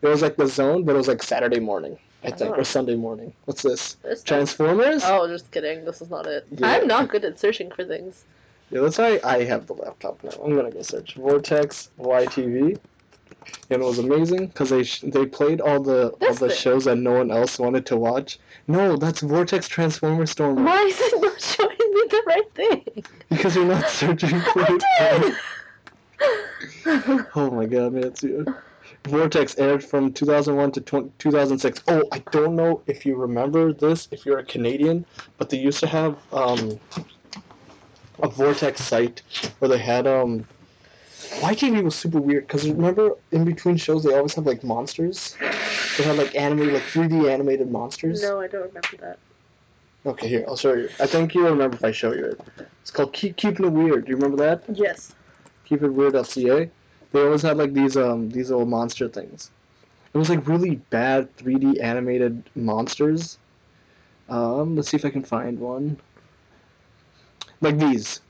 it was like the zone, but it was like Saturday morning, I think, Oh. or Sunday morning. What's this? This Transformers? Oh, just kidding. This is not it. Yeah. I'm not good at searching for things. Yeah, that's why I have the laptop now. I'm gonna go search Vortex YTV, and it was amazing because they sh- they played all the all the shows that no one else wanted to watch. No, that's Vortex Transformer Storm Why is it not showing me the right thing? because you're not searching for I it. did. Oh my god, man, it's you. Vortex aired from 2001 to tw- 2006. Oh, I don't know if you remember this, if you're a Canadian, but they used to have um, a Vortex site where they had um. YTV was super weird because remember in between shows they always have like monsters. They had like animated, like 3D animated monsters. No, I don't remember that. Okay, here I'll show you. I think you'll remember if I show you it. It's called Keep Keeping It Weird. Do you remember that? Yes. Keep It keepitweird.ca, they always had like these um these little monster things. It was like really bad 3D animated monsters. Um, let's see if I can find one. Like these.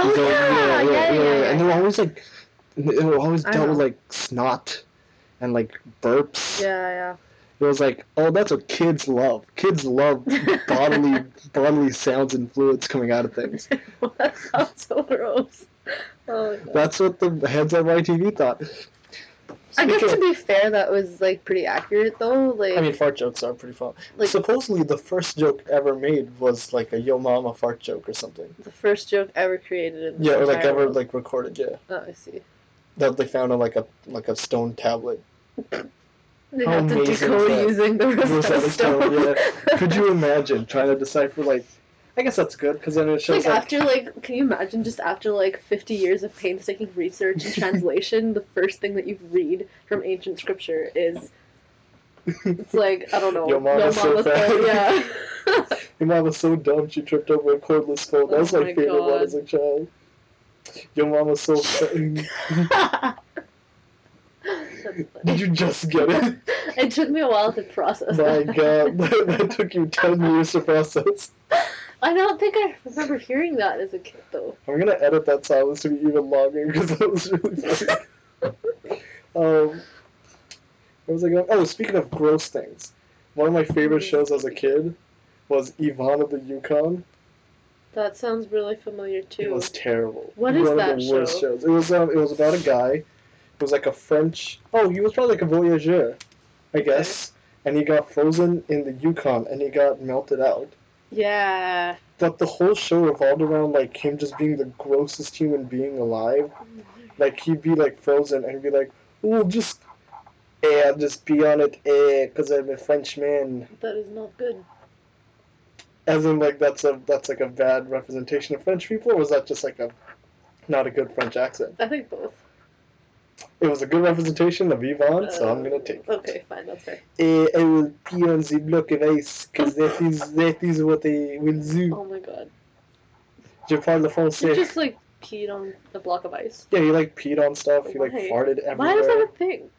Oh are- yeah, yeah, yeah, yeah, And they were always like, they were always dealt with like snot, and like burps. yeah, yeah. It was like, oh, that's what kids love. Kids love bodily bodily sounds and fluids coming out of things. that sounds so gross. Oh. That's what the heads of YTV thought. I guess to be fair, that was like pretty accurate though. Like, I mean, fart jokes are pretty fun. Like- Supposedly, the first joke ever made was like a "Yo Mama" fart joke or something. the first joke ever created in the Yeah, or like ever world. like recorded. Yeah, Oh, I see. that they found on like a like a stone tablet. They How have to decode using the Rosetta Rosetta Stone, Stone. Could you imagine trying to decipher like? I guess that's good because then it shows like like, after like can you imagine just after like 50 years of painstaking research and translation the first thing that you read from ancient scripture is it's like i don't know Your mama's so mama's fat. phone, yeah Your mom was so dumb she tripped over a cordless phone. That Oh was my, my favorite one as a child. Your mom was so fat. Did you just get it? it took me a while to process My that. God, that, that took you ten years to process. I don't think i remember hearing that as a kid though I'm gonna edit that silence to be even longer because that was really funny. um, was I going? Oh, speaking of gross things, one of my favorite shows as a kid was Yvonne of the Yukon. that sounds really familiar too. It was terrible. What is one that of the worst show? shows. It was um, it was about a guy. It was like a French. Oh, he was probably like a voyageur, I guess. And he got frozen in the Yukon, and he got melted out. Yeah That the whole show revolved around like him just being the grossest human being alive. Like he'd be like frozen and be like, "Oh, just, eh, I'll just be on it, eh, cause I'm a Frenchman." that is not good As in, like that's a that's like a bad representation of French people, or was that just like a not a good French accent? i think both It was a good representation of Yvonne, so I'm gonna take it. okay fine that's fair Eh, I will pee on the block of ice, cause that is that is what I will do. oh my god Je parle you français. just like peed on the block of ice Yeah, he like peed on stuff. He like Why? farted why is that everywhere. a thing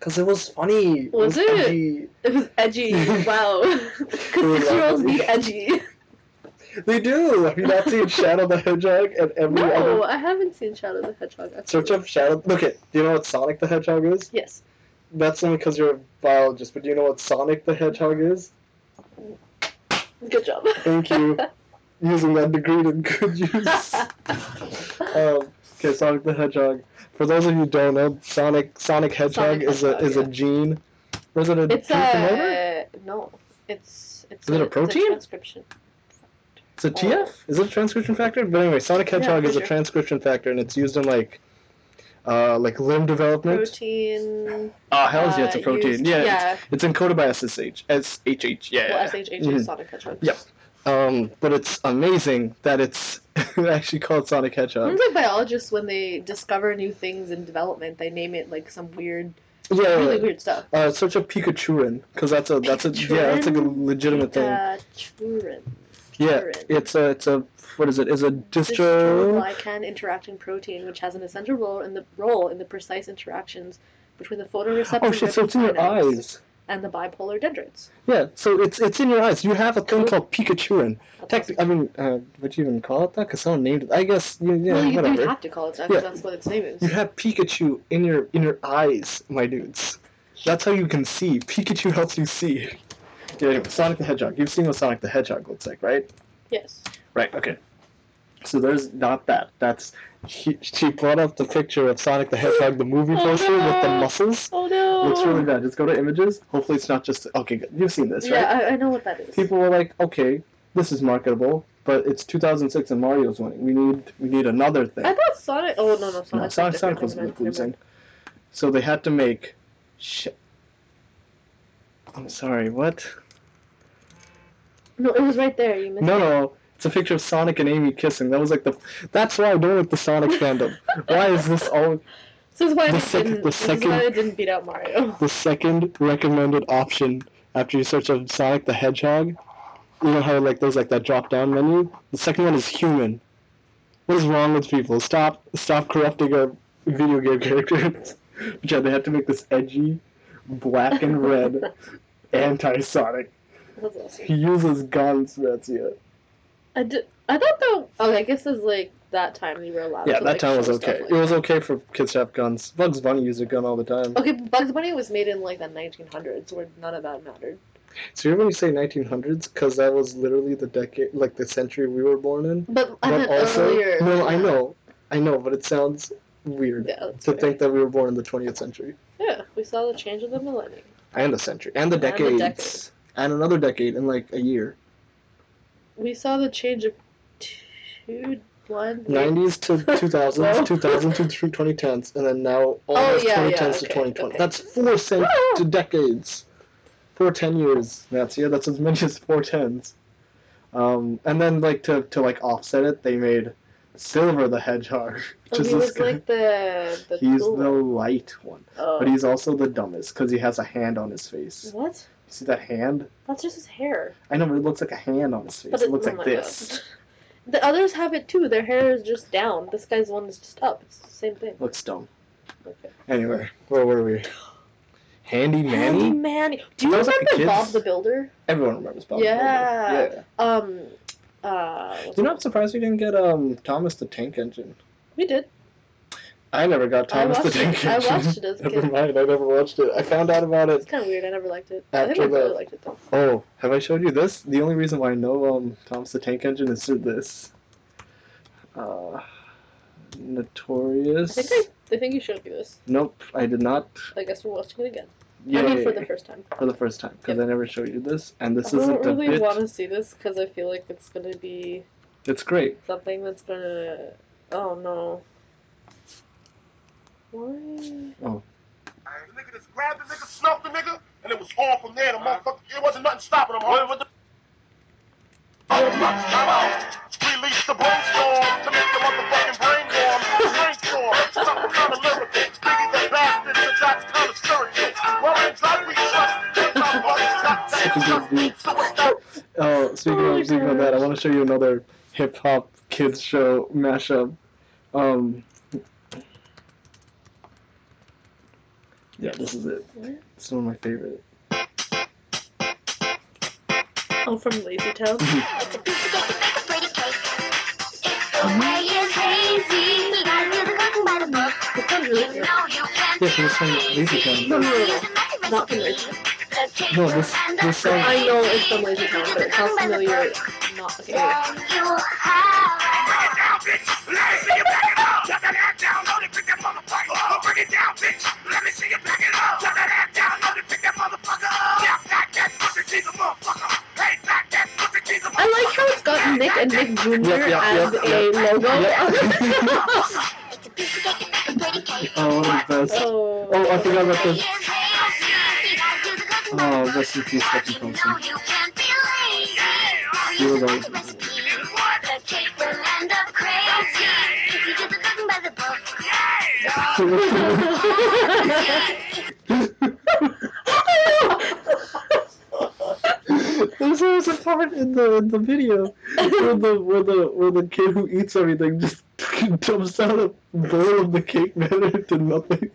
Cause it was funny. Was it? it? edgy. It was edgy. Wow. Because six year olds be edgy. They do. Have you not seen Shadow the Hedgehog and every No, other? I haven't seen Shadow the Hedgehog. actually. Search up Shadow. Look at. Do you know what Sonic the Hedgehog is? Yes. That's only because you're a biologist. But do you know what Sonic the Hedgehog is? Good job. Thank you. Using that degree to good use. um, okay, Sonic the Hedgehog. For those of you who don't know, Sonic Sonic Hedgehog Sonic is a is a gene. Or is it a it's gene promoter? a no. It's it's Is it a it's protein? transcription. Is it TF? Is it a transcription factor? But anyway, Sonic Hedgehog for is a transcription factor, and it's used in like, uh, like limb development. Protein. Oh, hell yeah, it's a uh, protein. used- yeah, It's, Yeah. it's encoded by SSH. SHH. Yeah. Well, SHH is Sonic Hedgehog. Yep. Um, but it's amazing that it's actually called Sonic Hedgehog. Seems like biologists when they discover new things in development, they name it like some weird, Yeah. really weird stuff. Uh, search up Pikachurin, because that's a that's a yeah that's like a legitimate thing. Yeah, it's a it's a what is it? Is a distro. Dystroglycan interacting protein, which has an essential role in the role in the precise interactions between the photoreceptor Oh shit! So it's in your eyes. and the bipolar dendrites. Yeah. So it's it's in your eyes. You have a thing called Pikachurin. That's Technically, I mean, uh, would you even call it that? Because someone named it. I guess. You, yeah, well, you, whatever. you have to call it that Yeah. that's what its name is. You have Pikachu in your in your eyes, my dudes. That's how you can see. Pikachu helps you see. Yeah, anyway, Sonic the Hedgehog. You've seen what Sonic the Hedgehog looks like, right? Yes. Right. Okay. So there's not that. That's he, she brought up the picture of Sonic the Hedgehog, the movie Oh, poster with the muscles. Oh no. Looks really bad. Just go to images. Hopefully it's not just okay. Good. You've seen this, Yeah, right? I, I know what that is. People were like, okay, this is marketable, but it's 2006 and Mario's winning. We need we need another thing. I thought Sonic. Oh no, no, Sonic. No, Sonic, Sonic was losing. So they had to make. Sh- I'm sorry. What? No, it was right there. You missed No, it. no. It's a picture of Sonic and Amy kissing. That was like the. That's why I don't like the Sonic fandom. Why is this all This is why The sec- didn't. the this is second- why they didn't beat out Mario. the second recommended option after you search up Sonic the Hedgehog? You know how like there's like that drop down menu. The second one is human. What is wrong with people? Stop! Stop corrupting our video game characters. But yeah, uh, they had to make this edgy, black and red anti-Sonic. That's awesome. He uses guns, Metzia. I did. I thought though. Okay, I guess it's like that time you were allowed. Yeah, to, that like, time was okay. stuff It was okay for kids to have guns. Bugs Bunny used a gun all the time. Okay, but Bugs Bunny was made in like the 1900s, where none of that mattered. So you when you say 1900s, because that was literally the decade, like the century we were born in. But uh, But also, earlier. no, I know, I know, but it sounds weird Yeah, to fair. think that we were born in the 20th century Yeah, we saw the change of the millennium. and the century and the And the decades decade. And another decade in like a year. We saw the change of two, one. 90s to 2000s, Whoa. 2000 to through 2010s, and then now almost Oh, yeah, 2010s yeah, to 2020. okay. That's four cent to decades. Four ten years. That's yeah. That's as many as four tens. Um, and then like to to like offset it, they made Silver the Hedgehog. And Just he was like the the He's cool the light one, Oh. but he's also the dumbest because he has a hand on his face. what? See that hand? That's just his hair. I know, but it looks like a hand on his face. But it, looks oh like this. God. The others have it too. Their hair is just down. This guy's one is just up. It's the same thing. Looks dumb. Okay. Anyway, where were we? Handy Manny. Handy Manny. Do you was like remember Bob the Builder? Everyone remembers Bob. the Yeah. Builder. Yeah. Um. Uh. You're it- not surprised we didn't get um Thomas the Tank Engine. We did. I never got Thomas the Tank it. I Engine. watched it as a Never kid. mind, I never watched it. I found out about it. It's kind of weird. I never liked it. I think After brother the- liked it though. Oh, have I showed you this? The only reason why I know um Thomas the Tank Engine is through this. Uh, Notorious. I think I, I think you showed me this. Nope, I did not. I guess we're watching it again. Yeah, I mean, for the first time. for the first time because Yep. I never showed you this, and this I isn't don't really want to see this because I feel like it's gonna be It's great. something that's gonna. Oh no. Why? The nigga just grabbed the nigga, snuffed the nigga, and it was on from there. The motherfucker, it wasn't nothing stopping him. What, what the? Time out. Release the brainstorm to make the motherfucking brain warm. Brainstorm, something kind of lyrical. Biggie the bastard, the that's kind of spiritual. Well, in God we trust. Not bugs, not Such a good beat. So what's that? Oh, speaking Oh of speaking of that, I want to show you another hip hop kids show mashup. Um, yeah, this is it. What? It's one of my favorite. Oh, from Lazy Town. That sounds really good. Yeah, from Lazy Town. No, no, no, no. Not from Lazy Town. No, this this song. I know it's from Lazy Town, but it sounds familiar. Not okay. wait. Nick and Jr. Yep, yep, as yep, a yep. logo. Oh, one of the best. oh. Oh, I forgot about this. Oh, rest in peace, Stephen Thompson. He was always. There's always a part in the in the video where the where the where the kid who eats everything just dumps out a bowl of the cake batter into nothing.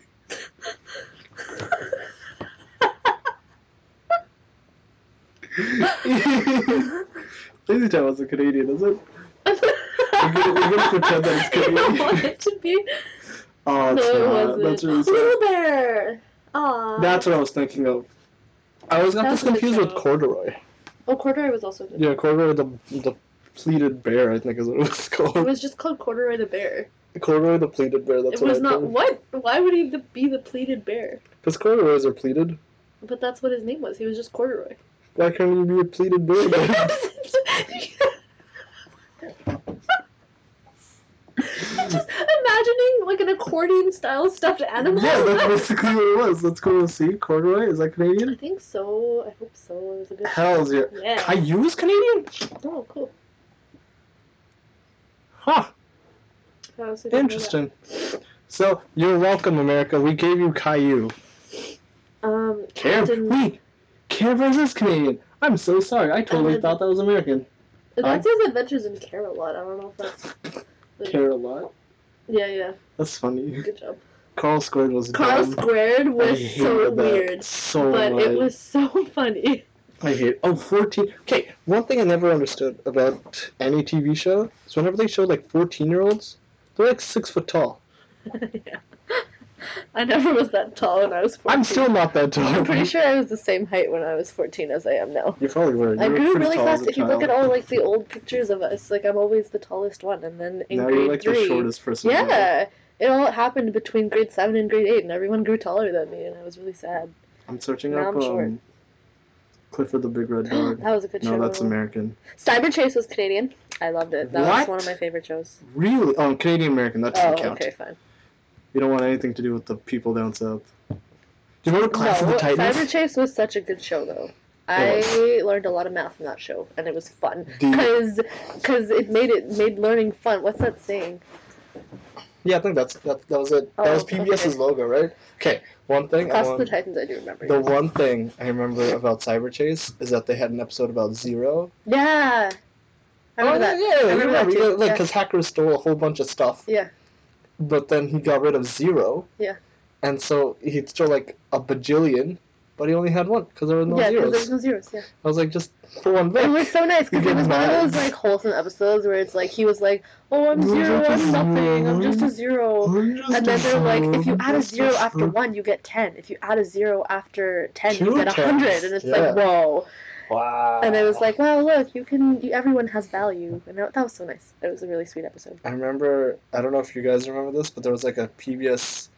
Lazy Town was a Canadian, is it? We're gonna, we're gonna pretend that it's I Canadian. want it to be. Oh, it's no, it wasn't. That's really sad. Little Bear. Aw. That's what I was thinking of. I always got this was confused with corduroy. Oh, Corduroy was also good. Yeah, corduroy the the pleated bear, I think is what it was called. It was just called Corduroy the Bear. Corduroy the pleated bear. That's what it what was I not. think. What? Why would he be the pleated bear? Because corduroys are pleated. But that's what his name was. He was just Corduroy. Why can't you be a pleated bear? just imagining like an accordion style stuffed animals. Yeah, that's basically what it was. Let's go see. Corduroy, is that Canadian? I think so. I hope so. It was a good. Hell's yeah. Yeah. Caillou is Canadian? Oh, cool. Huh. I honestly didn't know that. Interesting. So, you're welcome, America. We gave you Caillou. Um? Captain. Wait! Care Bears is Canadian. I'm so sorry. I totally Um, thought that was American. That says Adventures in Care-a-Lot. I don't know if that's. Care a lot. Yeah, yeah. That's funny. Good job. Carl Squared was Carl dumb. Squared was so weird, So but much. it was so funny. I hate. Oh, 14. Okay, one thing I never understood about any TV show is whenever they show like 14 year olds, they're like six foot tall. yeah. I never was that tall when I was 14. I'm still not that tall. I'm pretty sure I was the same height when I was 14 as I am now. You probably were. You I grew pretty really fast. If you look at all like the old pictures of us, like I'm always the tallest one, and then in now grade you're like three, the shortest person. yeah, it all happened between grade seven and grade eight, and everyone grew taller than me, and I was really sad. I'm searching Now up I'm um, Clifford the Big Red Dog. that was a good show. no, that's American. Cyber Chase was Canadian. I loved it. That What? was one of my favorite shows. Really? Oh, Canadian American. That doesn't Oh, count. okay, fine. You don't want anything to do with the people down south. Do you remember Class no, of the Titans? Cyber Chase was such a good show, though. I learned a lot of math from that show, and it was fun because because it made it made learning fun. What's that saying? Yeah, I think that's that, that was it. that Oh, was PBS's okay. logo, right? Okay, one thing. Class of the Titans, I do remember. The one thing I remember about Cyber Chase is that they had an episode about Zero. yeah, I remember oh, that. yeah, I remember that too, yeah, like yeah. because hackers stole a whole bunch of stuff. Yeah. But then he got rid of Zero. Yeah. And so he stole like a bajillion, but he only had one because there were no yeah, zeros. there's no zeros. Yeah. I was like, just for one It was so nice because it was one of those like wholesome episodes where it's like he was like, "Oh, I'm You're zero, just I'm nothing, I'm just a zero. zero." And then they're like, if you add a zero after one, you get ten. If you add a zero after ten, Two you get a hundred. And it's yeah. like, whoa. Wow. And it was like, wow, look, you can. You, everyone has value, and that, that was so nice. It was a really sweet episode. I remember, I don't know if you guys remember this, but there was like a PBSkids.org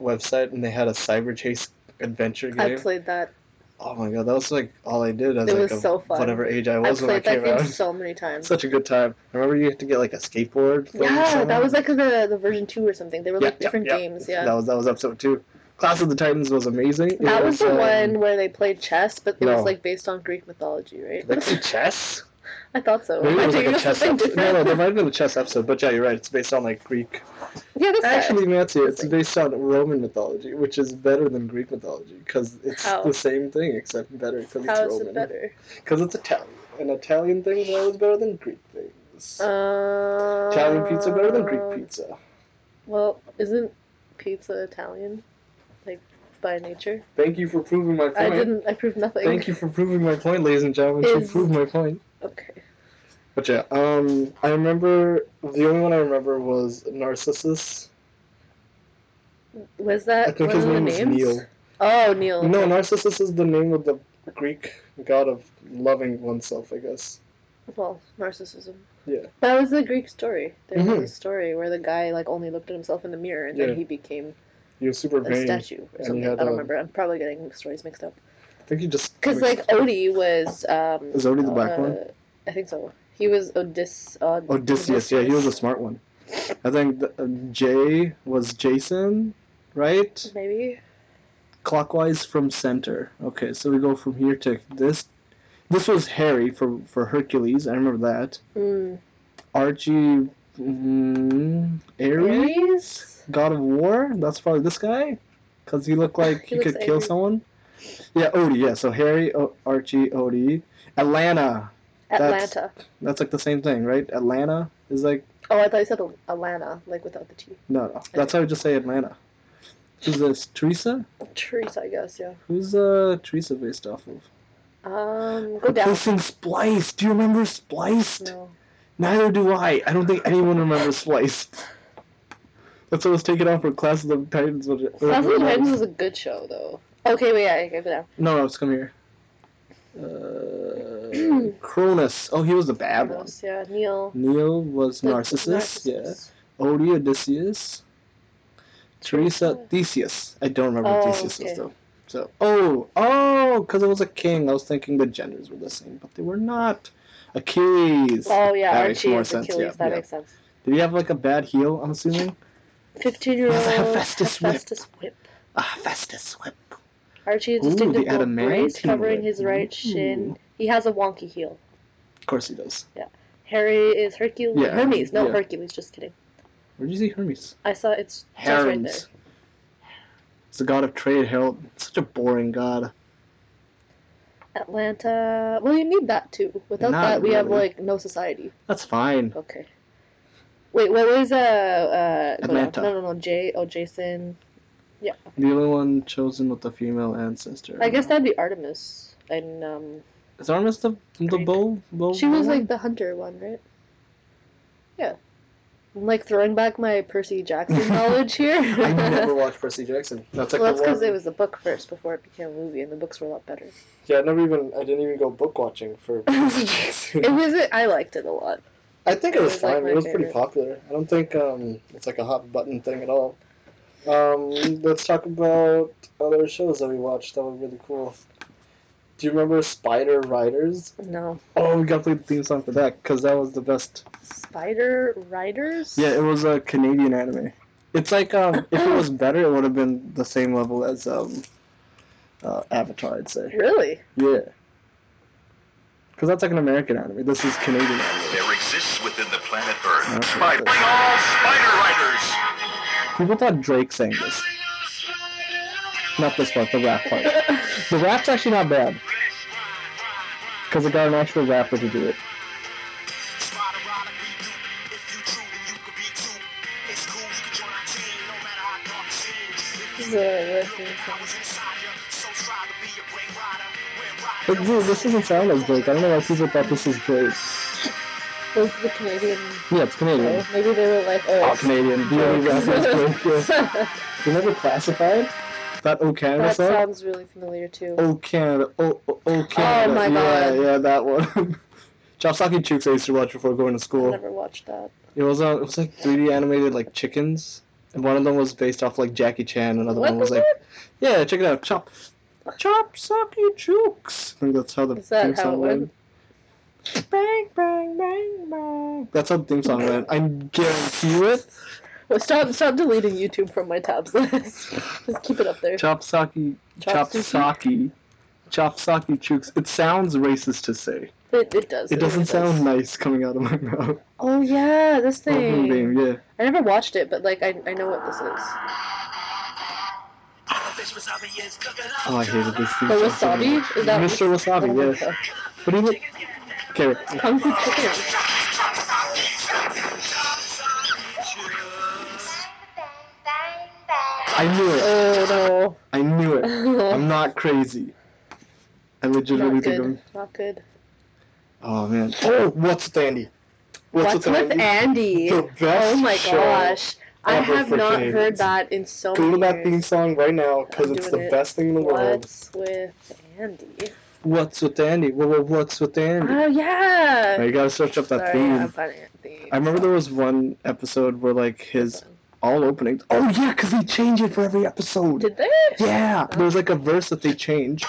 website and they had a Cyber Chase adventure game. I played that. Oh my god, that was like all I did as It like was a, so fun. whatever age I I was when I played that came game out. so many times. Such a good time. I remember you had to get like a skateboard. Yeah, that was like the the version two or something. They were Yeah, like different yeah. games. Yeah. That was that was episode two. Class of the Titans was amazing. It That was the um, one where they played chess, but it No. was like based on Greek mythology, right? They play chess? I thought so. Maybe it was like a chess episode. No, no, there might have been a chess episode, but yeah, you're right. It's based on like Greek. Yeah, that's Actually, Nancy, it's based on Roman mythology, which is better than Greek mythology because it's How? the same thing except better because it's How is Roman. it better? Because it's Italian, and Italian things are always better than Greek things. Uh, Italian pizza better than Greek pizza. Well, isn't pizza Italian, like by nature? Thank you for proving my point. I didn't. I proved nothing. Thank you for proving my point, ladies and gentlemen. Is- proved my point. Okay. But yeah, um, I remember the only one I remember was Narcissus. Was that I think one his of the name was names? Neil. Oh, Neil. No. Narcissus is the name of the Greek god of loving oneself, I guess. Well, narcissism. Yeah. That was the Greek story. There was a story where the guy like only looked at himself in the mirror and Yeah. then he became He was super a vain. statue or something. I don't um, remember. I'm probably getting stories mixed up. I think he just. Because like Odie was. Um, Is Odie the black uh, one? I think so. He was Odys. Uh, Odysseus, yeah, he was a smart one. I think the, uh, Jay was Jason, right? Maybe. Clockwise from center. Okay, so we go from here to this. This was Harry for for Hercules. I remember that. Mm. Archie, mm, Ares, God of War. That's probably this guy, because he looked like He he, could looks kill angry. someone. Yeah, Odie. Yeah, so Harry, o- Archie, Odie, Atlanta. That's- Atlanta. That's like the same thing, right? Atlanta is like Oh, I thought you said Atlanta, like without the T. no, no. That's how I just say Atlanta. Who's this? Teresa? Teresa, I guess. Yeah. Who's uh Teresa based off of? Um, go down. Replacing Spliced. Do you remember Spliced? No. Neither do I. I don't think anyone remembers Spliced. That's what was taken off for Class of the Titans. was it- or- Class of the. Titans was a good show, though. Okay, wait, yeah, go down. No, no, it's come here. Uh, Cronus. Oh, he was the bad one. Yeah, Neil. Neil was the- Narcissus. Yeah. Odie Odysseus. Teresa Theseus. I don't remember Oh, Theseus okay. was though. So oh oh, because it was a king. I was thinking the genders were the same, but they were not. Achilles. Oh yeah, That makes more sense, Achilles. yeah, that yeah. makes sense. Did he have like a bad heel? I'm assuming. 15 year old Hephaestus whip. Hephaestus whip. Ah, Festus whip. Archie's Ooh, distinctive gold brace covering his right shin. He has a wonky heel. Of course he does. Yeah. Harry is Hercules. Yeah, Hermes, no yeah. Hercules. Just kidding. Where'd you see Hermes? I saw it's just right there. Hermes. It's the god of trade, Harold. Such a boring god. Atlanta. Well, you need that too. Without Not that, we have like no society. That's fine. Okay. Wait, what was uh uh? Atlanta. No, no, no. Jay. Oh, Jason. The only one chosen with a female ancestor. I guess that'd be Artemis. And um, Is Artemis the the Greek. bull? bull she was bull like the hunter one, right? Yeah. I'm like throwing back my Percy Jackson knowledge here. I never watched Percy Jackson. That's like well, that's because it was a book first before it became a movie, and the books were a lot better. Yeah, I never even. I didn't even go book watching for Percy Jackson. It was. I liked it a lot. I think it it was, was, fine. my it was pretty popular. I don't think um it's like a hot button thing at all. Um, let's talk about other shows that we watched that were really cool. Do you remember Spider Riders? No. Oh, we got to play the theme song for that because that was the best. Spider Riders. Yeah, it was a Canadian anime. It's like um, if it was better, it would have been the same level as um, uh, Avatar, I'd say. Really? Yeah. Because that's like an American anime. This is Canadian anime. There exists within the planet Earth. don't know Spider. what Bring all Spider Riders! People thought Drake sang this. Not this part, the rap part. The rap's actually not bad. Because it got an actual rapper to do it. Is. But dude, this doesn't sound like Drake. I don't know why people thought this was Drake. Was the Canadian? Yeah, it's Canadian. Oh, maybe they were like, oh. Oh, Canadian. The only rapper is Drake. Yeah. They never classified that O Canada that song. sounds really familiar too. Oh Canada, oh oh, oh Canada. my yeah, God. yeah, that one. Chop Socky Chooks I used to watch before going to school. I never watched that. It was uh, it was like 3D animated like chickens, and one of them was based off like Jackie Chan. Another What one was like, heck? yeah, check it out, Chop, Chopsaki Chooks. I think that's how the that how song went. Bang bang bang bang. That's how the theme song went. I guarantee you it. Well, stop, stop deleting YouTube from my tabs list. Just keep it up there. Chopsaki, Chopsuki? Chopsaki, Chop Socky Chooks. It sounds racist to say. It, it does. It doesn't really sound does. nice coming out of my mouth. Oh yeah, this Oh, hmm, thing. name, yeah. I never watched it, but like I, I know what this is. Oh, I hated this The wasabi? Is that Mr. Wasabi? God. But even okay, wait. Kung Fu Chicken. I knew it. Oh no. I knew it. I'm not crazy. I legitimately Not think. I'm. Not good. Oh man. Oh, oh what's with Andy? What's, with Andy? The best Oh my gosh. I have not Canadians. heard that in so Go to that theme song right now because it's the it. best thing in the world. What's with Andy? What's with Andy? Wha- wha- What's with Andy? Oh yeah. You gotta search up that Sorry, theme. I'm finding it. The I remember there was one episode where like his all openings. Oh yeah, because they change it for every episode. Did they? Yeah, oh. there's like a verse that they change.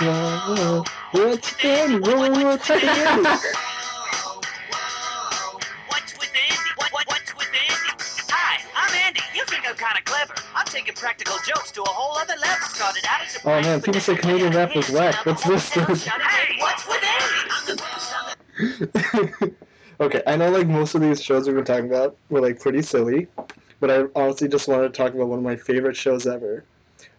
What's Andy? What's Andy? Taking practical jokes to a whole other level. Started out as a Oh man, people say Canadian rap is whack. What's this? Hey, what's with Andy? Okay, I know like most of these shows we've been talking about were like pretty silly, but I honestly just wanted to talk about one of my favorite shows ever,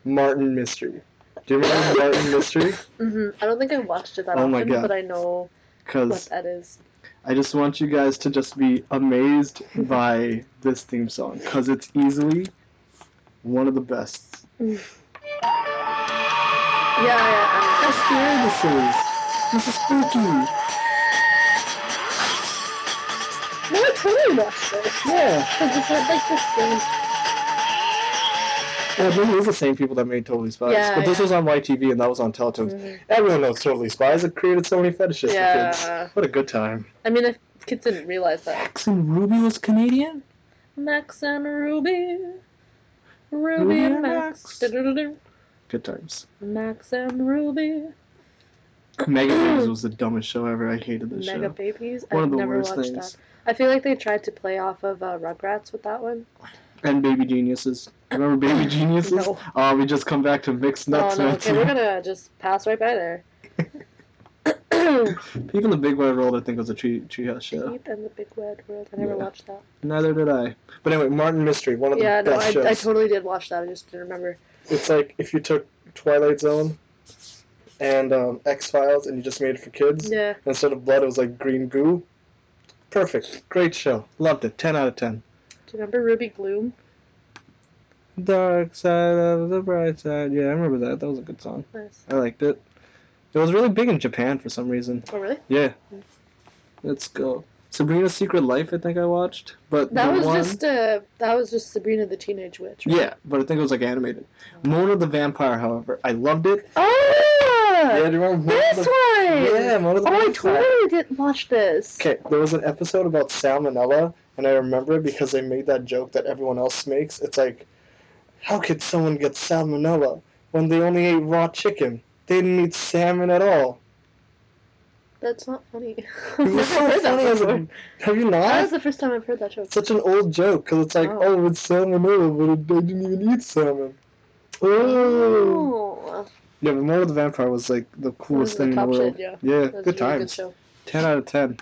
Martin Mystery. Do you remember Martin Mystery? hmm I don't think I watched it that Oh my often, God. but I know what Because that is. I just want you guys to just be amazed by this theme song, because it's easily one of the best. Yeah, yeah. How scary this is! This is spooky! No, I totally watched this. Yeah! Because it's like the same. Well, this is the same people that made Totally Spies. Yeah, but this yeah. was on YTV and that was on Teletoons. Mhm. Everyone knows Totally Spies. It created so many fetishes for Yeah. kids. What a good time. I mean, if kids didn't realize that. Max and Ruby was Canadian? Max and Ruby. Ruby and Max. Du-du-du-du. Good times. Max and Ruby. Mega Babies was the dumbest show ever. I hated this show. Mega show. Babies. One I've of the never worst watched things. that. I feel like they tried to play off of uh, Rugrats with that one. And Baby Geniuses. Remember Baby Geniuses? No. Oh, we just come back to mixed nuts. oh no, Nuts. okay, we're gonna just pass right by there. Even the Big Wide World, I think, was a tree treehouse show. Peep and the Big Wide World. I never Yeah. watched that. Neither did I. But anyway, Martin Mystery, one of the Yeah, no, best I, shows. I totally did watch that. I just didn't remember. It's like if you took Twilight Zone and um, X Files and you just made it for kids. Yeah. Instead of blood, it was like green goo. Perfect. Great show. Loved it. 10 out of 10. Do you remember Ruby Gloom? Dark side of the bright side. Yeah, I remember that. That was a good song. Nice. I liked it. It was really big in Japan for some reason. Oh really? Yeah. Let's go. Sabrina's Secret Life, I think I watched. But That was one... just uh, that was just Sabrina the Teenage Witch. Right? Yeah, but I think it was like animated. Mona the Vampire, however, I loved it. Oh, Yeah, do you remember Mona this the... one. Yeah, Mona the Oh, I Vampire. totally didn't watch this. Okay, there was an episode about salmonella, and I remember it because they made that joke that everyone else makes. It's like, how could someone get salmonella when they only ate raw chicken? They didn't eat salmon at all. That's not funny. It I've so heard that funny as a, Have you That not? was the first time I've heard that joke. Such an old joke, because it's like, Oh. oh, it's salmonella, but it, they didn't even eat salmon. Oh. Oh, Yeah, but Mona the Vampire was like the coolest the thing in the world. shit, yeah. Yeah, good really times. Good. 10 out of 10.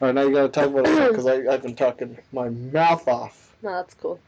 Alright, now you gotta talk about it because I've been talking my mouth off. No, that's cool.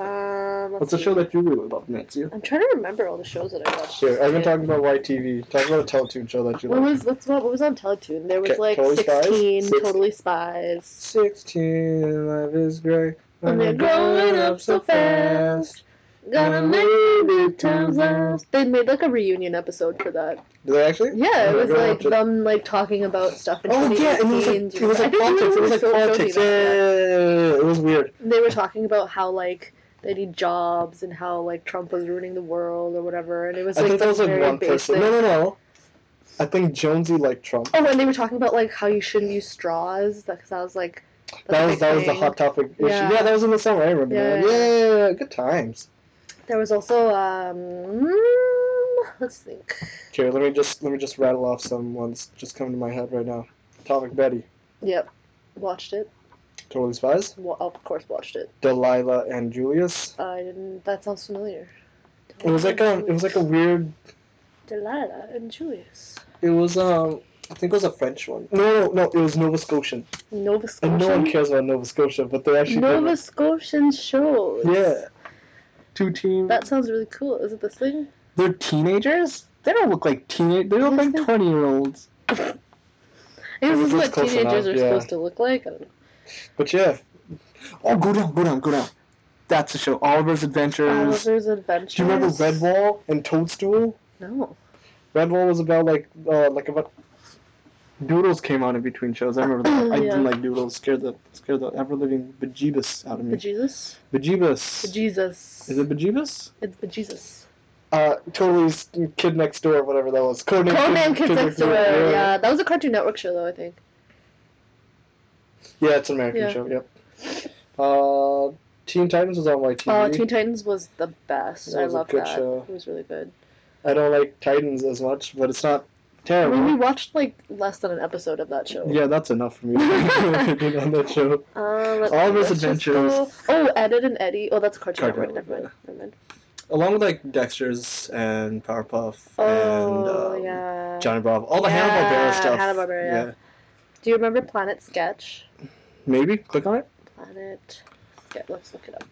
Um, What's a see. show that you really love, Nancy? I'm trying to remember all the shows that I watched. Sure, I've been talking about YTV. Talk about a Teletoon show that you What was what's what, what was on Teletoon? There was Okay, like Totally 16 Six- Totally Spies. 16, life is great. And they're growing up so fast. Gonna make it times last. They made like a reunion episode for that. Did they actually? Yeah, it was like it. them like talking about stuff in Oh yeah, and it was like it was like politics. It was like politics. Yeah, yeah, yeah, it was weird. They were talking about how like they need jobs and how like Trump was ruining the world or whatever, and it was I like think that was like one basic. person. No, no, no. I think Jonesy liked Trump. Oh, and they were talking about like how you shouldn't use straws. Because that was like That was that was the hot topic issue. Yeah. Yeah, that was in the summer. I remember Yeah, yeah, Yeah, good times. There was also um, let's think. Okay, let me just let me just rattle off some ones just coming to my head right now. Atomic Betty, Yep, watched it. Totally Spies, Wa- of course, watched it. Delilah and Julius. I didn't. That sounds familiar. It was like a it was like a weird. Delilah and Julius. It was um I think it was a French one. No, no, no, it was Nova Scotian. Nova Scotian. And no one cares about Nova Scotia, but they actually Nova it. Scotian shows. Yeah. Two teams. That sounds really cool. Is it this thing? They're teenagers. They don't look like teenage. They look like twenty year olds. I guess this is what teenagers enough, are yeah. supposed to look like. I don't know. But yeah. Oh, go down, go down, go down. That's the show. Oliver's Adventures. Oliver's Adventures. Do you remember Redwall and Toadstool? No. Redwall was about like uh, like about Doodles came on in between shows. I remember that. I Yeah. didn't like Doodles. Scared the scared the ever living bejeebus out of me. Bejesus? Bejeebus. Bejesus. Is it bejeebus? It's Bejesus. Uh, totally Kid Next Door, whatever that was. Codename Conan Kids Next Door. yeah. Yeah, that was a Cartoon Network show, though. I think. Yeah, it's an American Yeah. show. Yep. Uh, Teen Titans was on YTV. Oh, Teen Titans was the best. That I was a loved good that. show. It was really good. I don't like Titans as much, but it's not I terrible. mean, we watched like less than an episode of that show. Yeah, that's enough for me on that show. Uh, Oliver's let's just Adventures. go- Oh, Ed, and Eddie. Oh, that's Cartoon, Cartoon Network. Never mind. Never mind. Along with like Dexter's and Powerpuff Oh, and um, yeah. Johnny Bravo, all the Yeah, Hanna Barbera stuff. Hanna-Barbera, yeah. Do you remember Planet Sketch? Maybe click on it. Planet. Yeah, let's look it up.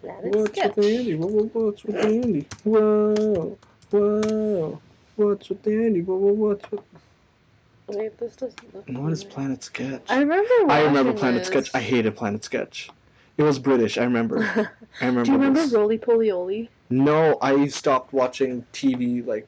Planet What's Sketch. with Andy? Whoa, whoa, what's with Andy? Whoa, whoa. What's with Andy? Whoa, whoa, what's with... Wait, this doesn't look. What is. Planet Sketch? I remember. I remember Planet this. Sketch. I hated Planet Sketch. It was British. I remember. I remember. Do you remember this. Rolie Polie Olie? No, I stopped watching TV like,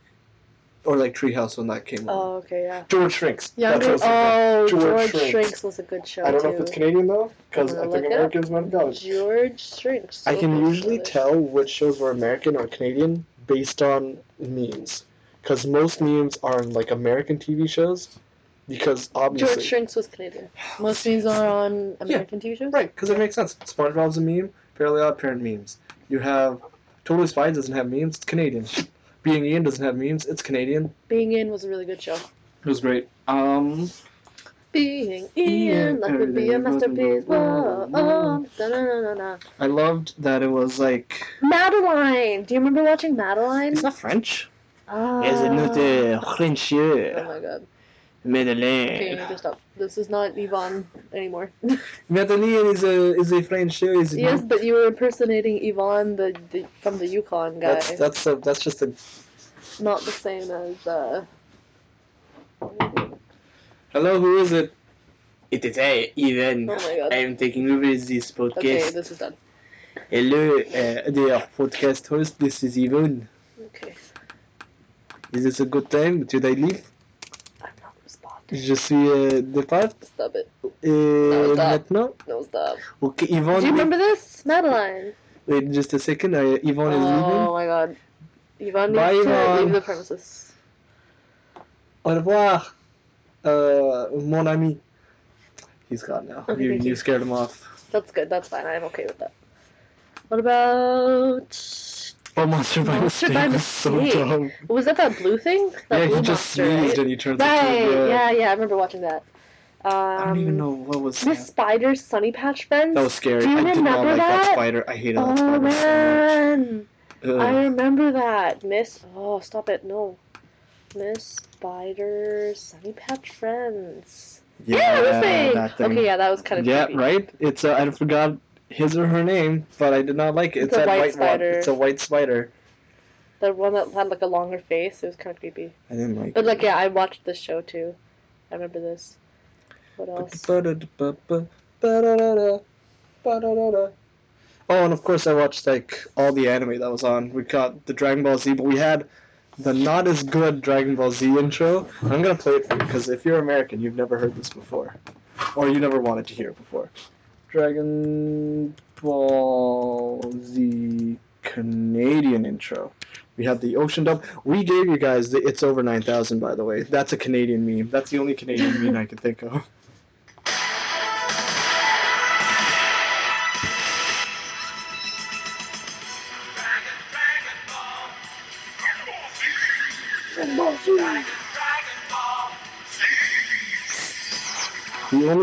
or like Treehouse when that came on. Oh, okay, yeah. George Shrinks. That's Younger. what was. Oh, George George, Shrinks. Shrinks. was a good show I don't too. know if it's Canadian though, because I think look it up. Americans might have got it. George Shrinks. I can Okay, usually English. tell which shows were American or Canadian based on memes, because most memes are in like American TV shows, because obviously George Shrinks was Canadian. Most memes are on American TV shows. right, because it makes sense. SpongeBob's a meme. Fairly Odd Parent memes. You have Totally Spies doesn't have memes. It's Canadian. Being Ian doesn't have memes. It's Canadian. Being Ian was a really good show. It was great. Um, being Ian, life would be a masterpiece. Whoa, oh, da-na-na-na-na. I loved that it was like Madeline! Do you remember watching Madeline? it's not French. Ah. Is it not uh, French? Oh my god. Okay, you Madeleine. need to stop. This is not Yvon anymore. Madeleine is a is a French show, is it yes, not? but you were impersonating Yvon the, the from the Yukon guy. That's that's a, that's just a Not the same as uh hello. Who is it? It is I, Ivan. Oh my god. I am taking over this podcast. Okay, this is done. Hello, uh, dear podcast host. This is Yvon. Okay. Is this a good time? Should I leave? I'm not responding. Je suis euh, départ. Stop it. Et stop. maintenant? No stop. Ok, Yvon. Do you remember this? Madeline. Wait, just a second. Uh, Yvon is leaving. Oh my god. Yvon Bye, needs to leave the premises. Au revoir, uh, mon ami. He's gone now. Okay, you you you. scared him off. That's good. That's fine. I'm okay with that. What about Oh, monster by Monster mistake by was so dumb. was that that blue thing? That yeah, blue he just monster, sneezed right? and he turns Right. into Yeah. yeah, I remember watching that. Um, I don't even know what was Miss that. Spider's Sunny Patch Friends. That was scary. Do you I did not remember like that? that? spider. I hated that Oh spider man, so I much. Ugh. remember that. Miss. Oh, stop it. No. Miss Spider's Sunny Patch Friends. Yeah, this thing. that thing. Okay, yeah, that was kind of yeah, creepy. right. It's uh, I forgot his or her name, but I did not like it. It's It's, that white white one. spider. It's a white spider. The one that had like a longer face. It was kind of creepy. I didn't like. It. But like, yeah, I watched this show too. I remember this. What else? Oh, and of course I watched like all the anime that was on. We got the Dragon Ball Z, but we had the not as good Dragon Ball Z intro. I'm gonna play it for you because if you're American, you've never heard this before, or you never wanted to hear it before. Dragon Ball Z Canadian intro. We have the ocean dub. We gave you guys the It's Over 9000, by the way. That's a Canadian meme. That's the only Canadian meme I can think of.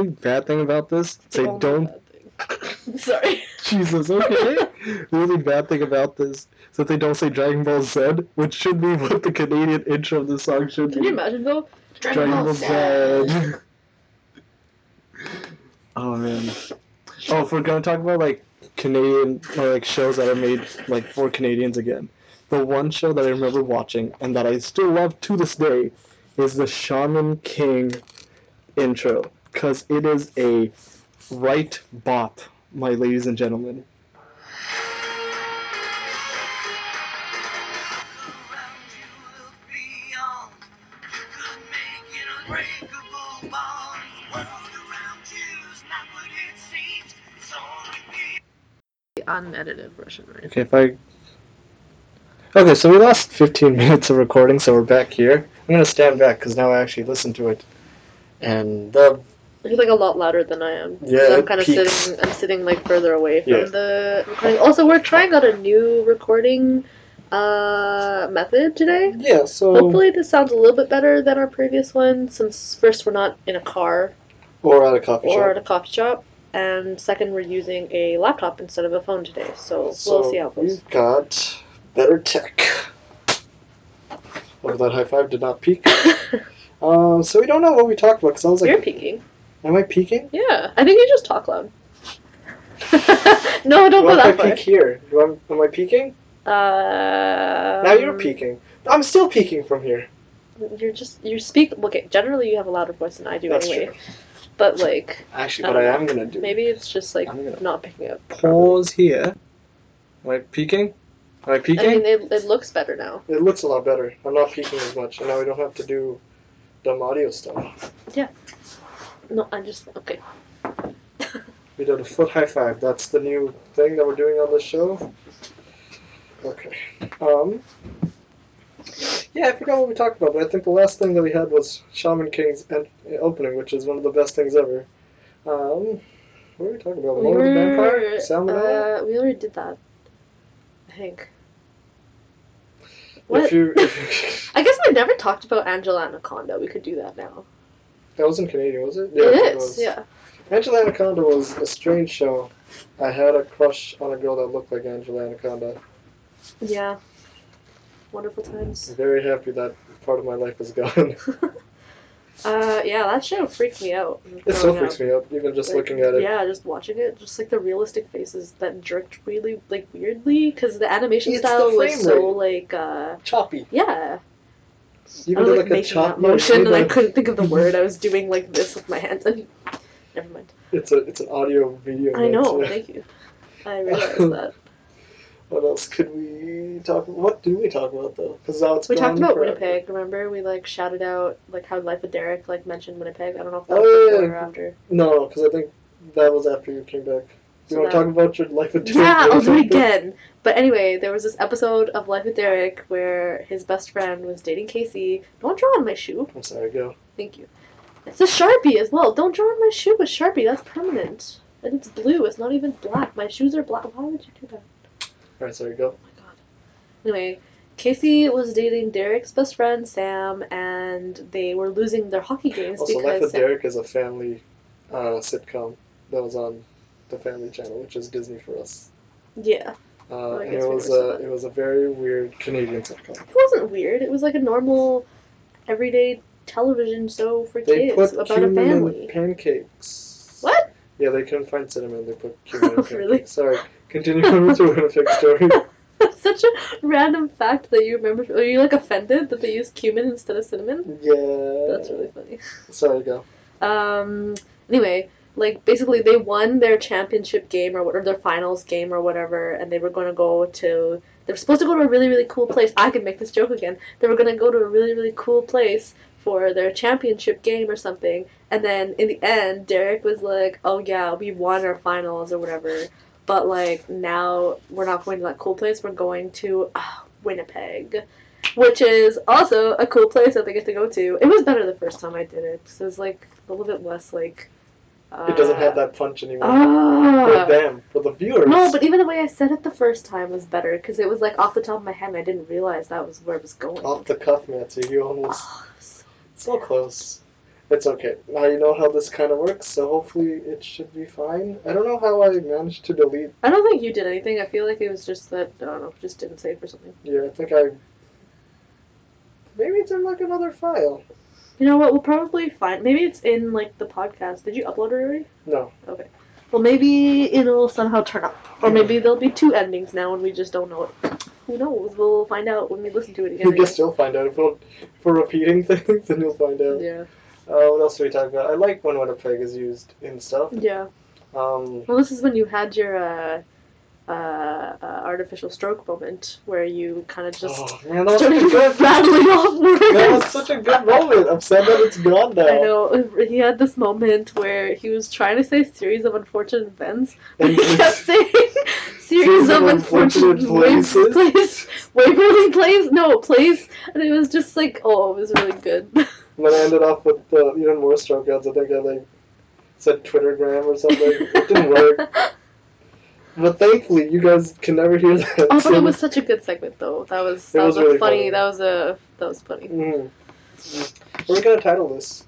Only bad thing about this, they Oh my don't. Sorry. Jesus, okay. the only bad thing about this is that they don't say Dragon Ball Z, which should be what the Canadian intro of the song should Can be. you imagine though? Dragon Ball Z. oh man. Oh, if we're gonna talk about like Canadian or like shows that are made like for Canadians again, the one show that I remember watching and that I still love to this day is the Shaman King intro, cause it is a right bot, my ladies and gentlemen. The unedited version, right? Okay, if I. Okay, so we lost 15 minutes of recording, so we're back here. I'm gonna stand back because now I actually listen to it, and the You're like a lot louder than I am. Yeah, I'm kind of peaks. sitting. I'm sitting like further away from Yeah. the recording. Also, we're trying out a new recording uh method today. yeah, so Hopefully, this sounds a little bit better than our previous one. Since first, we're not in a car or at a coffee or shop. Or at a coffee shop, and second, we're using a laptop instead of a phone today. So, So we'll see how it goes. we've got better tech. Oh, that high five did not peak. Um, so we don't know what we talked about because I was like, You're peeking. "Am I peeking? Yeah, I think you just talk loud. no, don't What go if that I far. peek here? Do I, am I peeking? Uh, now you're peeking. I'm still peeking from here. You're just you speak. Okay, generally you have a louder voice than I do That's anyway. true. But like Actually, I what I don't am gonna do. maybe it's just like I'm not picking up. pause here. Am I peeking? Am I peeking? I mean, it, it looks better now. It looks a lot better. I'm not peeking as much, and now we don't have to do dumb audio stuff. No, I just okay. We did a foot high five. That's the new thing that we're doing on this show. Okay. Um. Yeah, I forgot what we talked about, but I think the last thing that we had was Shaman King's en- opening, which is one of the best things ever. Um, what are we talking about? We Lord of the Vampire? were, Salmonella? uh, we already did that. I think. What? If you, I guess we never talked about Angela Anaconda. We could do that now. That wasn't Canadian, was it? it I think is, was. yeah. Angela Anaconda was a strange show. I had a crush on a girl that looked like Angela Anaconda. Yeah. Wonderful times. I'm very happy that part of my life is gone. Uh, yeah, that show freaked me out. it still freaks up. me out, even just Like, looking at it. Yeah, just watching it, just like the realistic faces that jerked really like weirdly because the animation It's the style was frame so like uh Choppy. yeah. Even I was like like a making chop that motion and I couldn't think of the word. I was doing like this with my hands and never mind. It's a it's an audio video. I know. mix, yeah. Thank you. I realized that. What else could we talk? About? What do we talk about though? Because now it's We talked about forever. Winnipeg. Remember, we like shouted out like how Life of Derek like mentioned Winnipeg. I don't know if that Oh, was yeah, before yeah. or after. No, because I think that was after you came back. You So want to talk about your life with Derek. Yeah, I'll do it again. But anyway, there was this episode of Life with Derek where his best friend was dating Casey. Don't draw on my shoe. I'm sorry, go. Thank you. It's a Sharpie as well. Don't draw on my shoe with Sharpie. That's permanent. And it's blue. It's not even black. My shoes are black. Why would you do that? All right, sorry, go. Oh my god. Anyway, Casey was dating Derek's best friend Sam, and they were losing their hockey games Also, Life with of Derek is a family uh, sitcom that was on the Family Channel, which is Disney for us. yeah, Uh, and it was a it was a very weird Canadian sitcom. it wasn't weird. It was like a normal, everyday television show for They kids put about a family. pancakes. What? Yeah, they couldn't find cinnamon. They put cumin in pancakes. Really? Sorry. Continue on with your Winnipeg story. Such a random fact that you remember. Are you like offended that they used cumin instead of cinnamon? Yeah. That's really funny. Sorry, go. Um. Anyway, like basically they won their championship game or what, or their finals game or whatever, and they were going to go to. They were supposed to go to a really really cool place. I could make this joke again. They were going to go to a really really cool place for their championship game or something, and then in the end, Derek was like, "Oh yeah, we won our finals or whatever." But like now we're not going to that cool place. We're going to uh, Winnipeg, which is also a cool place that they get to go to. It was better the first time I did it. So it was like a little bit less like. Uh, It doesn't have that punch anymore. Ah. for them, for the viewers. No, but even the way I said it the first time was better because it was like off the top of my head and I didn't realize that was where it was going. Off the cuff, Matthew. You almost Oh, so- so close. It's okay. Now you know how this kind of works, so hopefully it should be fine. I don't know how I managed to delete. I don't think you did anything. I feel like it was just that I don't know, just didn't save or something. Yeah, I think I. Maybe it's in like another file. You know what? We'll probably find. Maybe it's in like the podcast. Did you upload it already? No. Okay. Well, maybe it'll somehow turn up, or maybe there'll be two endings now, and we just don't know it. Who knows? We'll find out when we listen to it again. I guess you'll find out. If we're, if we're repeating things, then you'll find out. Yeah. Uh, what else do we talk about? I like when Winnipeg is used in stuff. Yeah. Yeah. Um, Well, this is when you had your uh, uh, uh, artificial stroke moment where you kind of just oh man, that was such started a good. rattling off words. That was such a good moment. I'm sad that it's gone now. I know. He had this moment where he was trying to say series of unfortunate events, but And he kept saying series of unfortunate places. places. Waverly Place? No, place. And it was just like, oh, it was really good. And then I ended up with uh, even more strikeouts. I think I like said Twittergram or something. it didn't work. But thankfully, you guys can never hear that. Oh, but it was such a good segment, though. That was It that was was, really a funny, funny. That was a that was funny. Mhm. What are we gonna title this?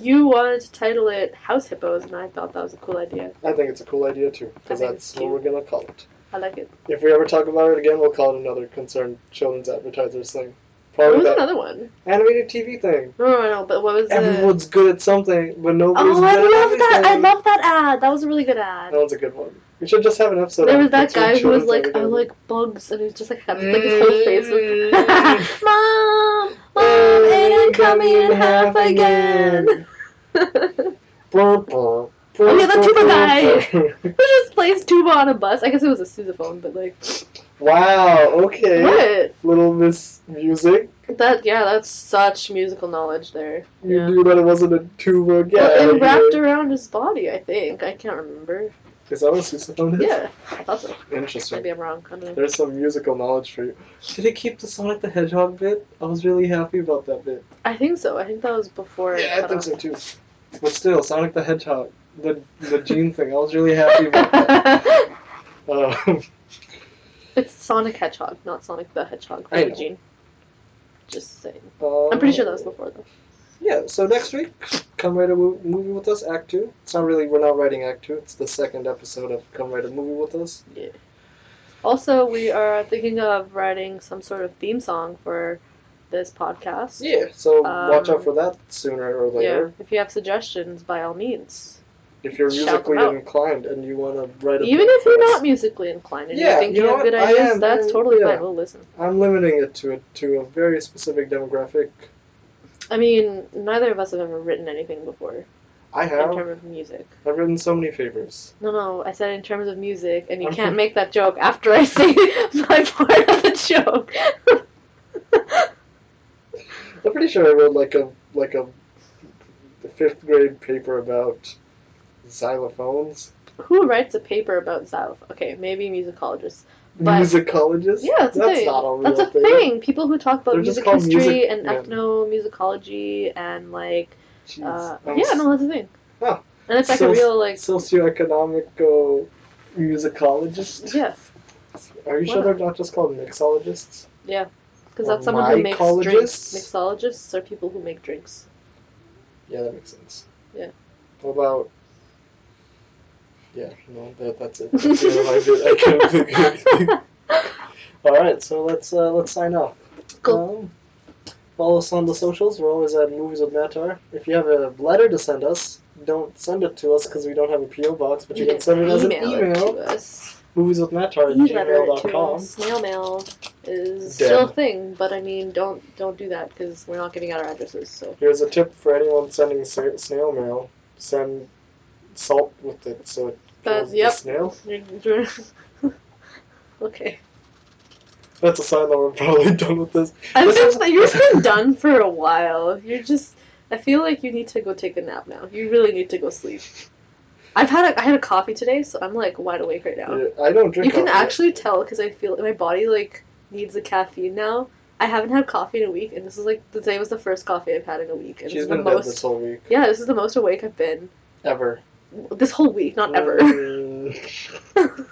You wanted to title it House Hippos, and I thought that was a cool idea. I think it's a cool idea too, because that's what we're gonna call it. I like it. If we ever talk about it again, we'll call it another concerned children's advertisers thing. What was another one? animated TV thing. No, no, no. But what was the? Everyone's good at something, but nobody's Oh, I good at love that! I love that ad. That was a really good ad. That was a good one. We should just have an episode. There was that guy who was like, I like bugs, and he was just like, had like his whole face was, Mm. Mom, Mom, ain't coming in half again. Burr, burr, Oh, yeah, the tuba guy. Who just plays tuba on a bus? I guess it was a sousaphone, but like, wow. Okay. what? Little Miss Music. That yeah, that's such musical knowledge there. You Yeah. knew that it wasn't a tuba. Yeah. Well, it wrapped around his body, I think. I can't remember. Is that what sousaphone is? Yeah, I thought so. Interesting. Maybe I'm wrong. I don't know. There's some musical knowledge for you. Did it keep the Sonic the Hedgehog bit? I was really happy about that bit. I think so. I think that was before. Yeah, I think off. so too. But still, Sonic the Hedgehog, the the gene thing. I was really happy about that. Um, it's Sonic Hedgehog, not Sonic the Hedgehog. I for know. Gene. Just saying. I'm pretty sure that was before though. Yeah. So next week Come Write a Mo- Movie with Us, Act 2. It's not really, we're not writing Act 2, it's the second episode of Come Write a Movie with Us. Yeah. Also, we are thinking of writing some sort of theme song for this podcast. Yeah, so watch Um, out for that sooner or later. Yeah. If you have suggestions, by all means. If you're musically inclined and you want to write a Even if you're us. not musically inclined and Yeah, you think you know have good what? I ideas, am, that's totally yeah. fine. We'll listen. I'm limiting it to a, to a very specific demographic. I mean, neither of us have ever written anything before I have. in terms of music. I've written so many favors. No, no, I said in terms of music, and you can't make that joke after I say my part of the joke. I'm pretty sure I wrote like a like a fifth grade paper about xylophones. Who writes a paper about xylophone? Okay, maybe musicologists. But Musicologists? yeah, that's a thing. not a real That's a thing. thing. People who talk about They're music history music- and yeah. ethnomusicology and like Jeez. uh, yeah, no, that's a thing. Oh. And it's like So- a real like Socioeconomic musicologist? yeah, Are you sure they're not just called mixologists? Yeah, because that's someone who makes drinks. Mixologists are people who make drinks. Yeah, that makes sense. Yeah. What about? Yeah, no, that, that's it. That's the only I did. I couldn't think of anything. All right, so let's uh, let's sign off. Cool. Um, follow us on the socials. We're always at Movies with Matar. If you have a letter to send us, don't send it to us because we don't have a PO box. But you, can send it as an it email. to us. Movies with Matar at gmail.com. Snail mail is Dead. still a thing, but I mean, don't don't do that because we're not giving out our addresses. So Here's a tip for anyone sending snail mail: send salt with it so it But, kills yep. the snail. Okay. That's a sign that we're probably done with this. I've been, you've been done for a while. You're just. I feel like you need to go take a nap now. You really need to go sleep. I've had a, I had a coffee today, so I'm like wide awake right now. Yeah, I don't drink. You can actually tell because I feel my body like needs the caffeine now. I haven't had coffee in a week, and this is like today was the first coffee I've had in a week, and She's the been dead most. this whole week. Yeah, this is the most awake I've been Ever. This whole week, not ever. Mm,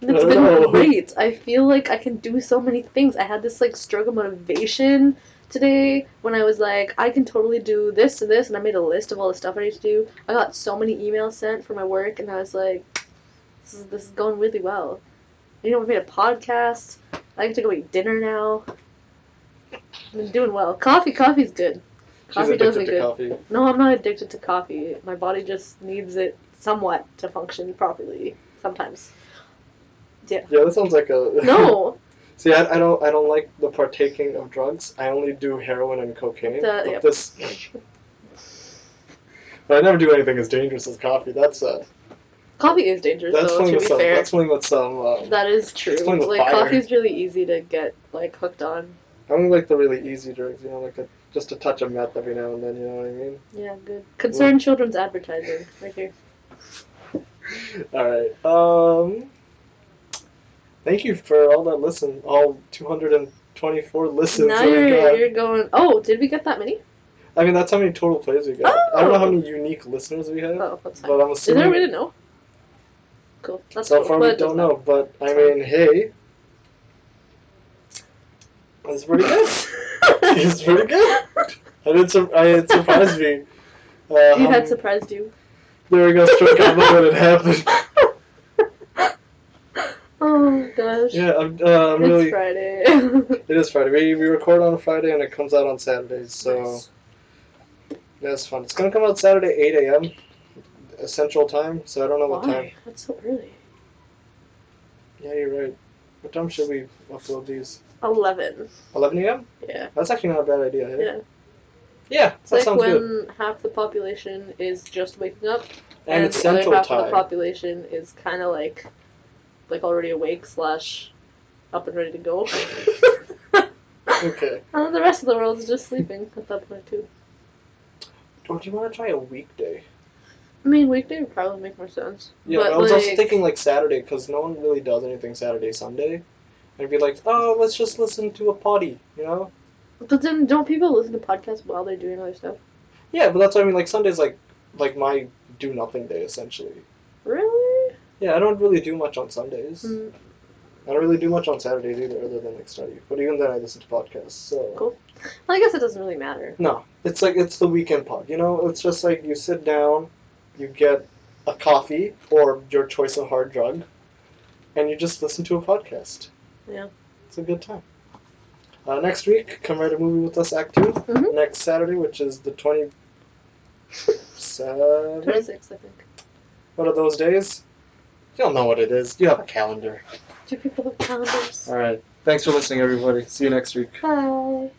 it's been know. great. I feel like I can do so many things. I had this like stroke of motivation today when I was like, I can totally do this and this, and I made a list of all the stuff I need to do. I got so many emails sent for my work, and I was like, this is this is going really well. You know, we made a podcast. I get to go eat dinner now. I'm doing well. Coffee, coffee's good. She's Coffee does addicted to coffee. No, I'm not addicted to coffee. My body just needs it somewhat to function properly sometimes. Yeah, Yeah, that sounds like a. No, See, I, I don't I don't like the partaking of drugs. I only do heroin and cocaine. The- but yep. this. but I never do anything as dangerous as coffee. That's uh. coffee is dangerous That's though. To with be some. fair, That's playing with some. Um, that is true. it's playing with Like fire. coffee's really easy to get like hooked on. I only like the really easy drugs. You know, like a, just a touch of meth every now and then. You know what I mean? Yeah, good. Concerned children's advertising right here. All right. Um. Thank you for all that listen. All 224 listens. now oh you're God. you're going. Oh, did we get that many? I mean, that's how many total plays we got. I don't know how Oh. many unique listeners we have, Oh, that's fine. but I'm assuming. Is there a way to know? Cool. That's so cool. far we don't know. But I mean, hey, that's pretty good. it's pretty good. I did. Sur- I it surprised me. Uh, You had surprised you. There we go. Struck out when it happened. Oh gosh. Yeah, I'm, uh, I'm it's really. Friday. It is Friday. We, we record on a Friday and it comes out on Saturdays, so Nice. it's fun. It's gonna come out Saturday 8 a.m. Central Time, so I don't know what time. Why? That's so early. Yeah, you're right. What time should we upload these? Eleven. 11 a.m. Yeah. That's actually not a bad idea. Hey? Yeah. Yeah, It's that like when good. half the population is just waking up, And, and, it's the other half of the population is kind of like, like already awake slash, up and ready to go. Okay. and the rest of the world is just sleeping at that point too. Or do you want to try a weekday? I mean, weekday would probably make more sense. Yeah, but I was like, also thinking like Saturday because no one really does anything Saturday, Sunday. I'd be like, oh, let's just listen to a potty, you know? But then, don't people listen to podcasts while they're doing other stuff? Yeah, but that's what I mean. Like Sunday's like, like my do nothing day essentially. Really? Yeah, I don't really do much on Sundays. Mm, I don't really do much on Saturdays either, other than like study. But even then, I listen to podcasts. So Cool. Well, I guess it doesn't really matter. no, it's like it's the weekend pod. You know, it's just like you sit down, you get a coffee or your choice of hard drug, and you just listen to a podcast. Yeah. It's a good time. Uh, next week, come write a movie with us, Act 2 Mhm. Next Saturday, which is the twenty seven. 26, I think. What are those days? You'll know what it is. You have a calendar. Do people have calendars? All right. Thanks for listening, everybody. See you next week. Bye.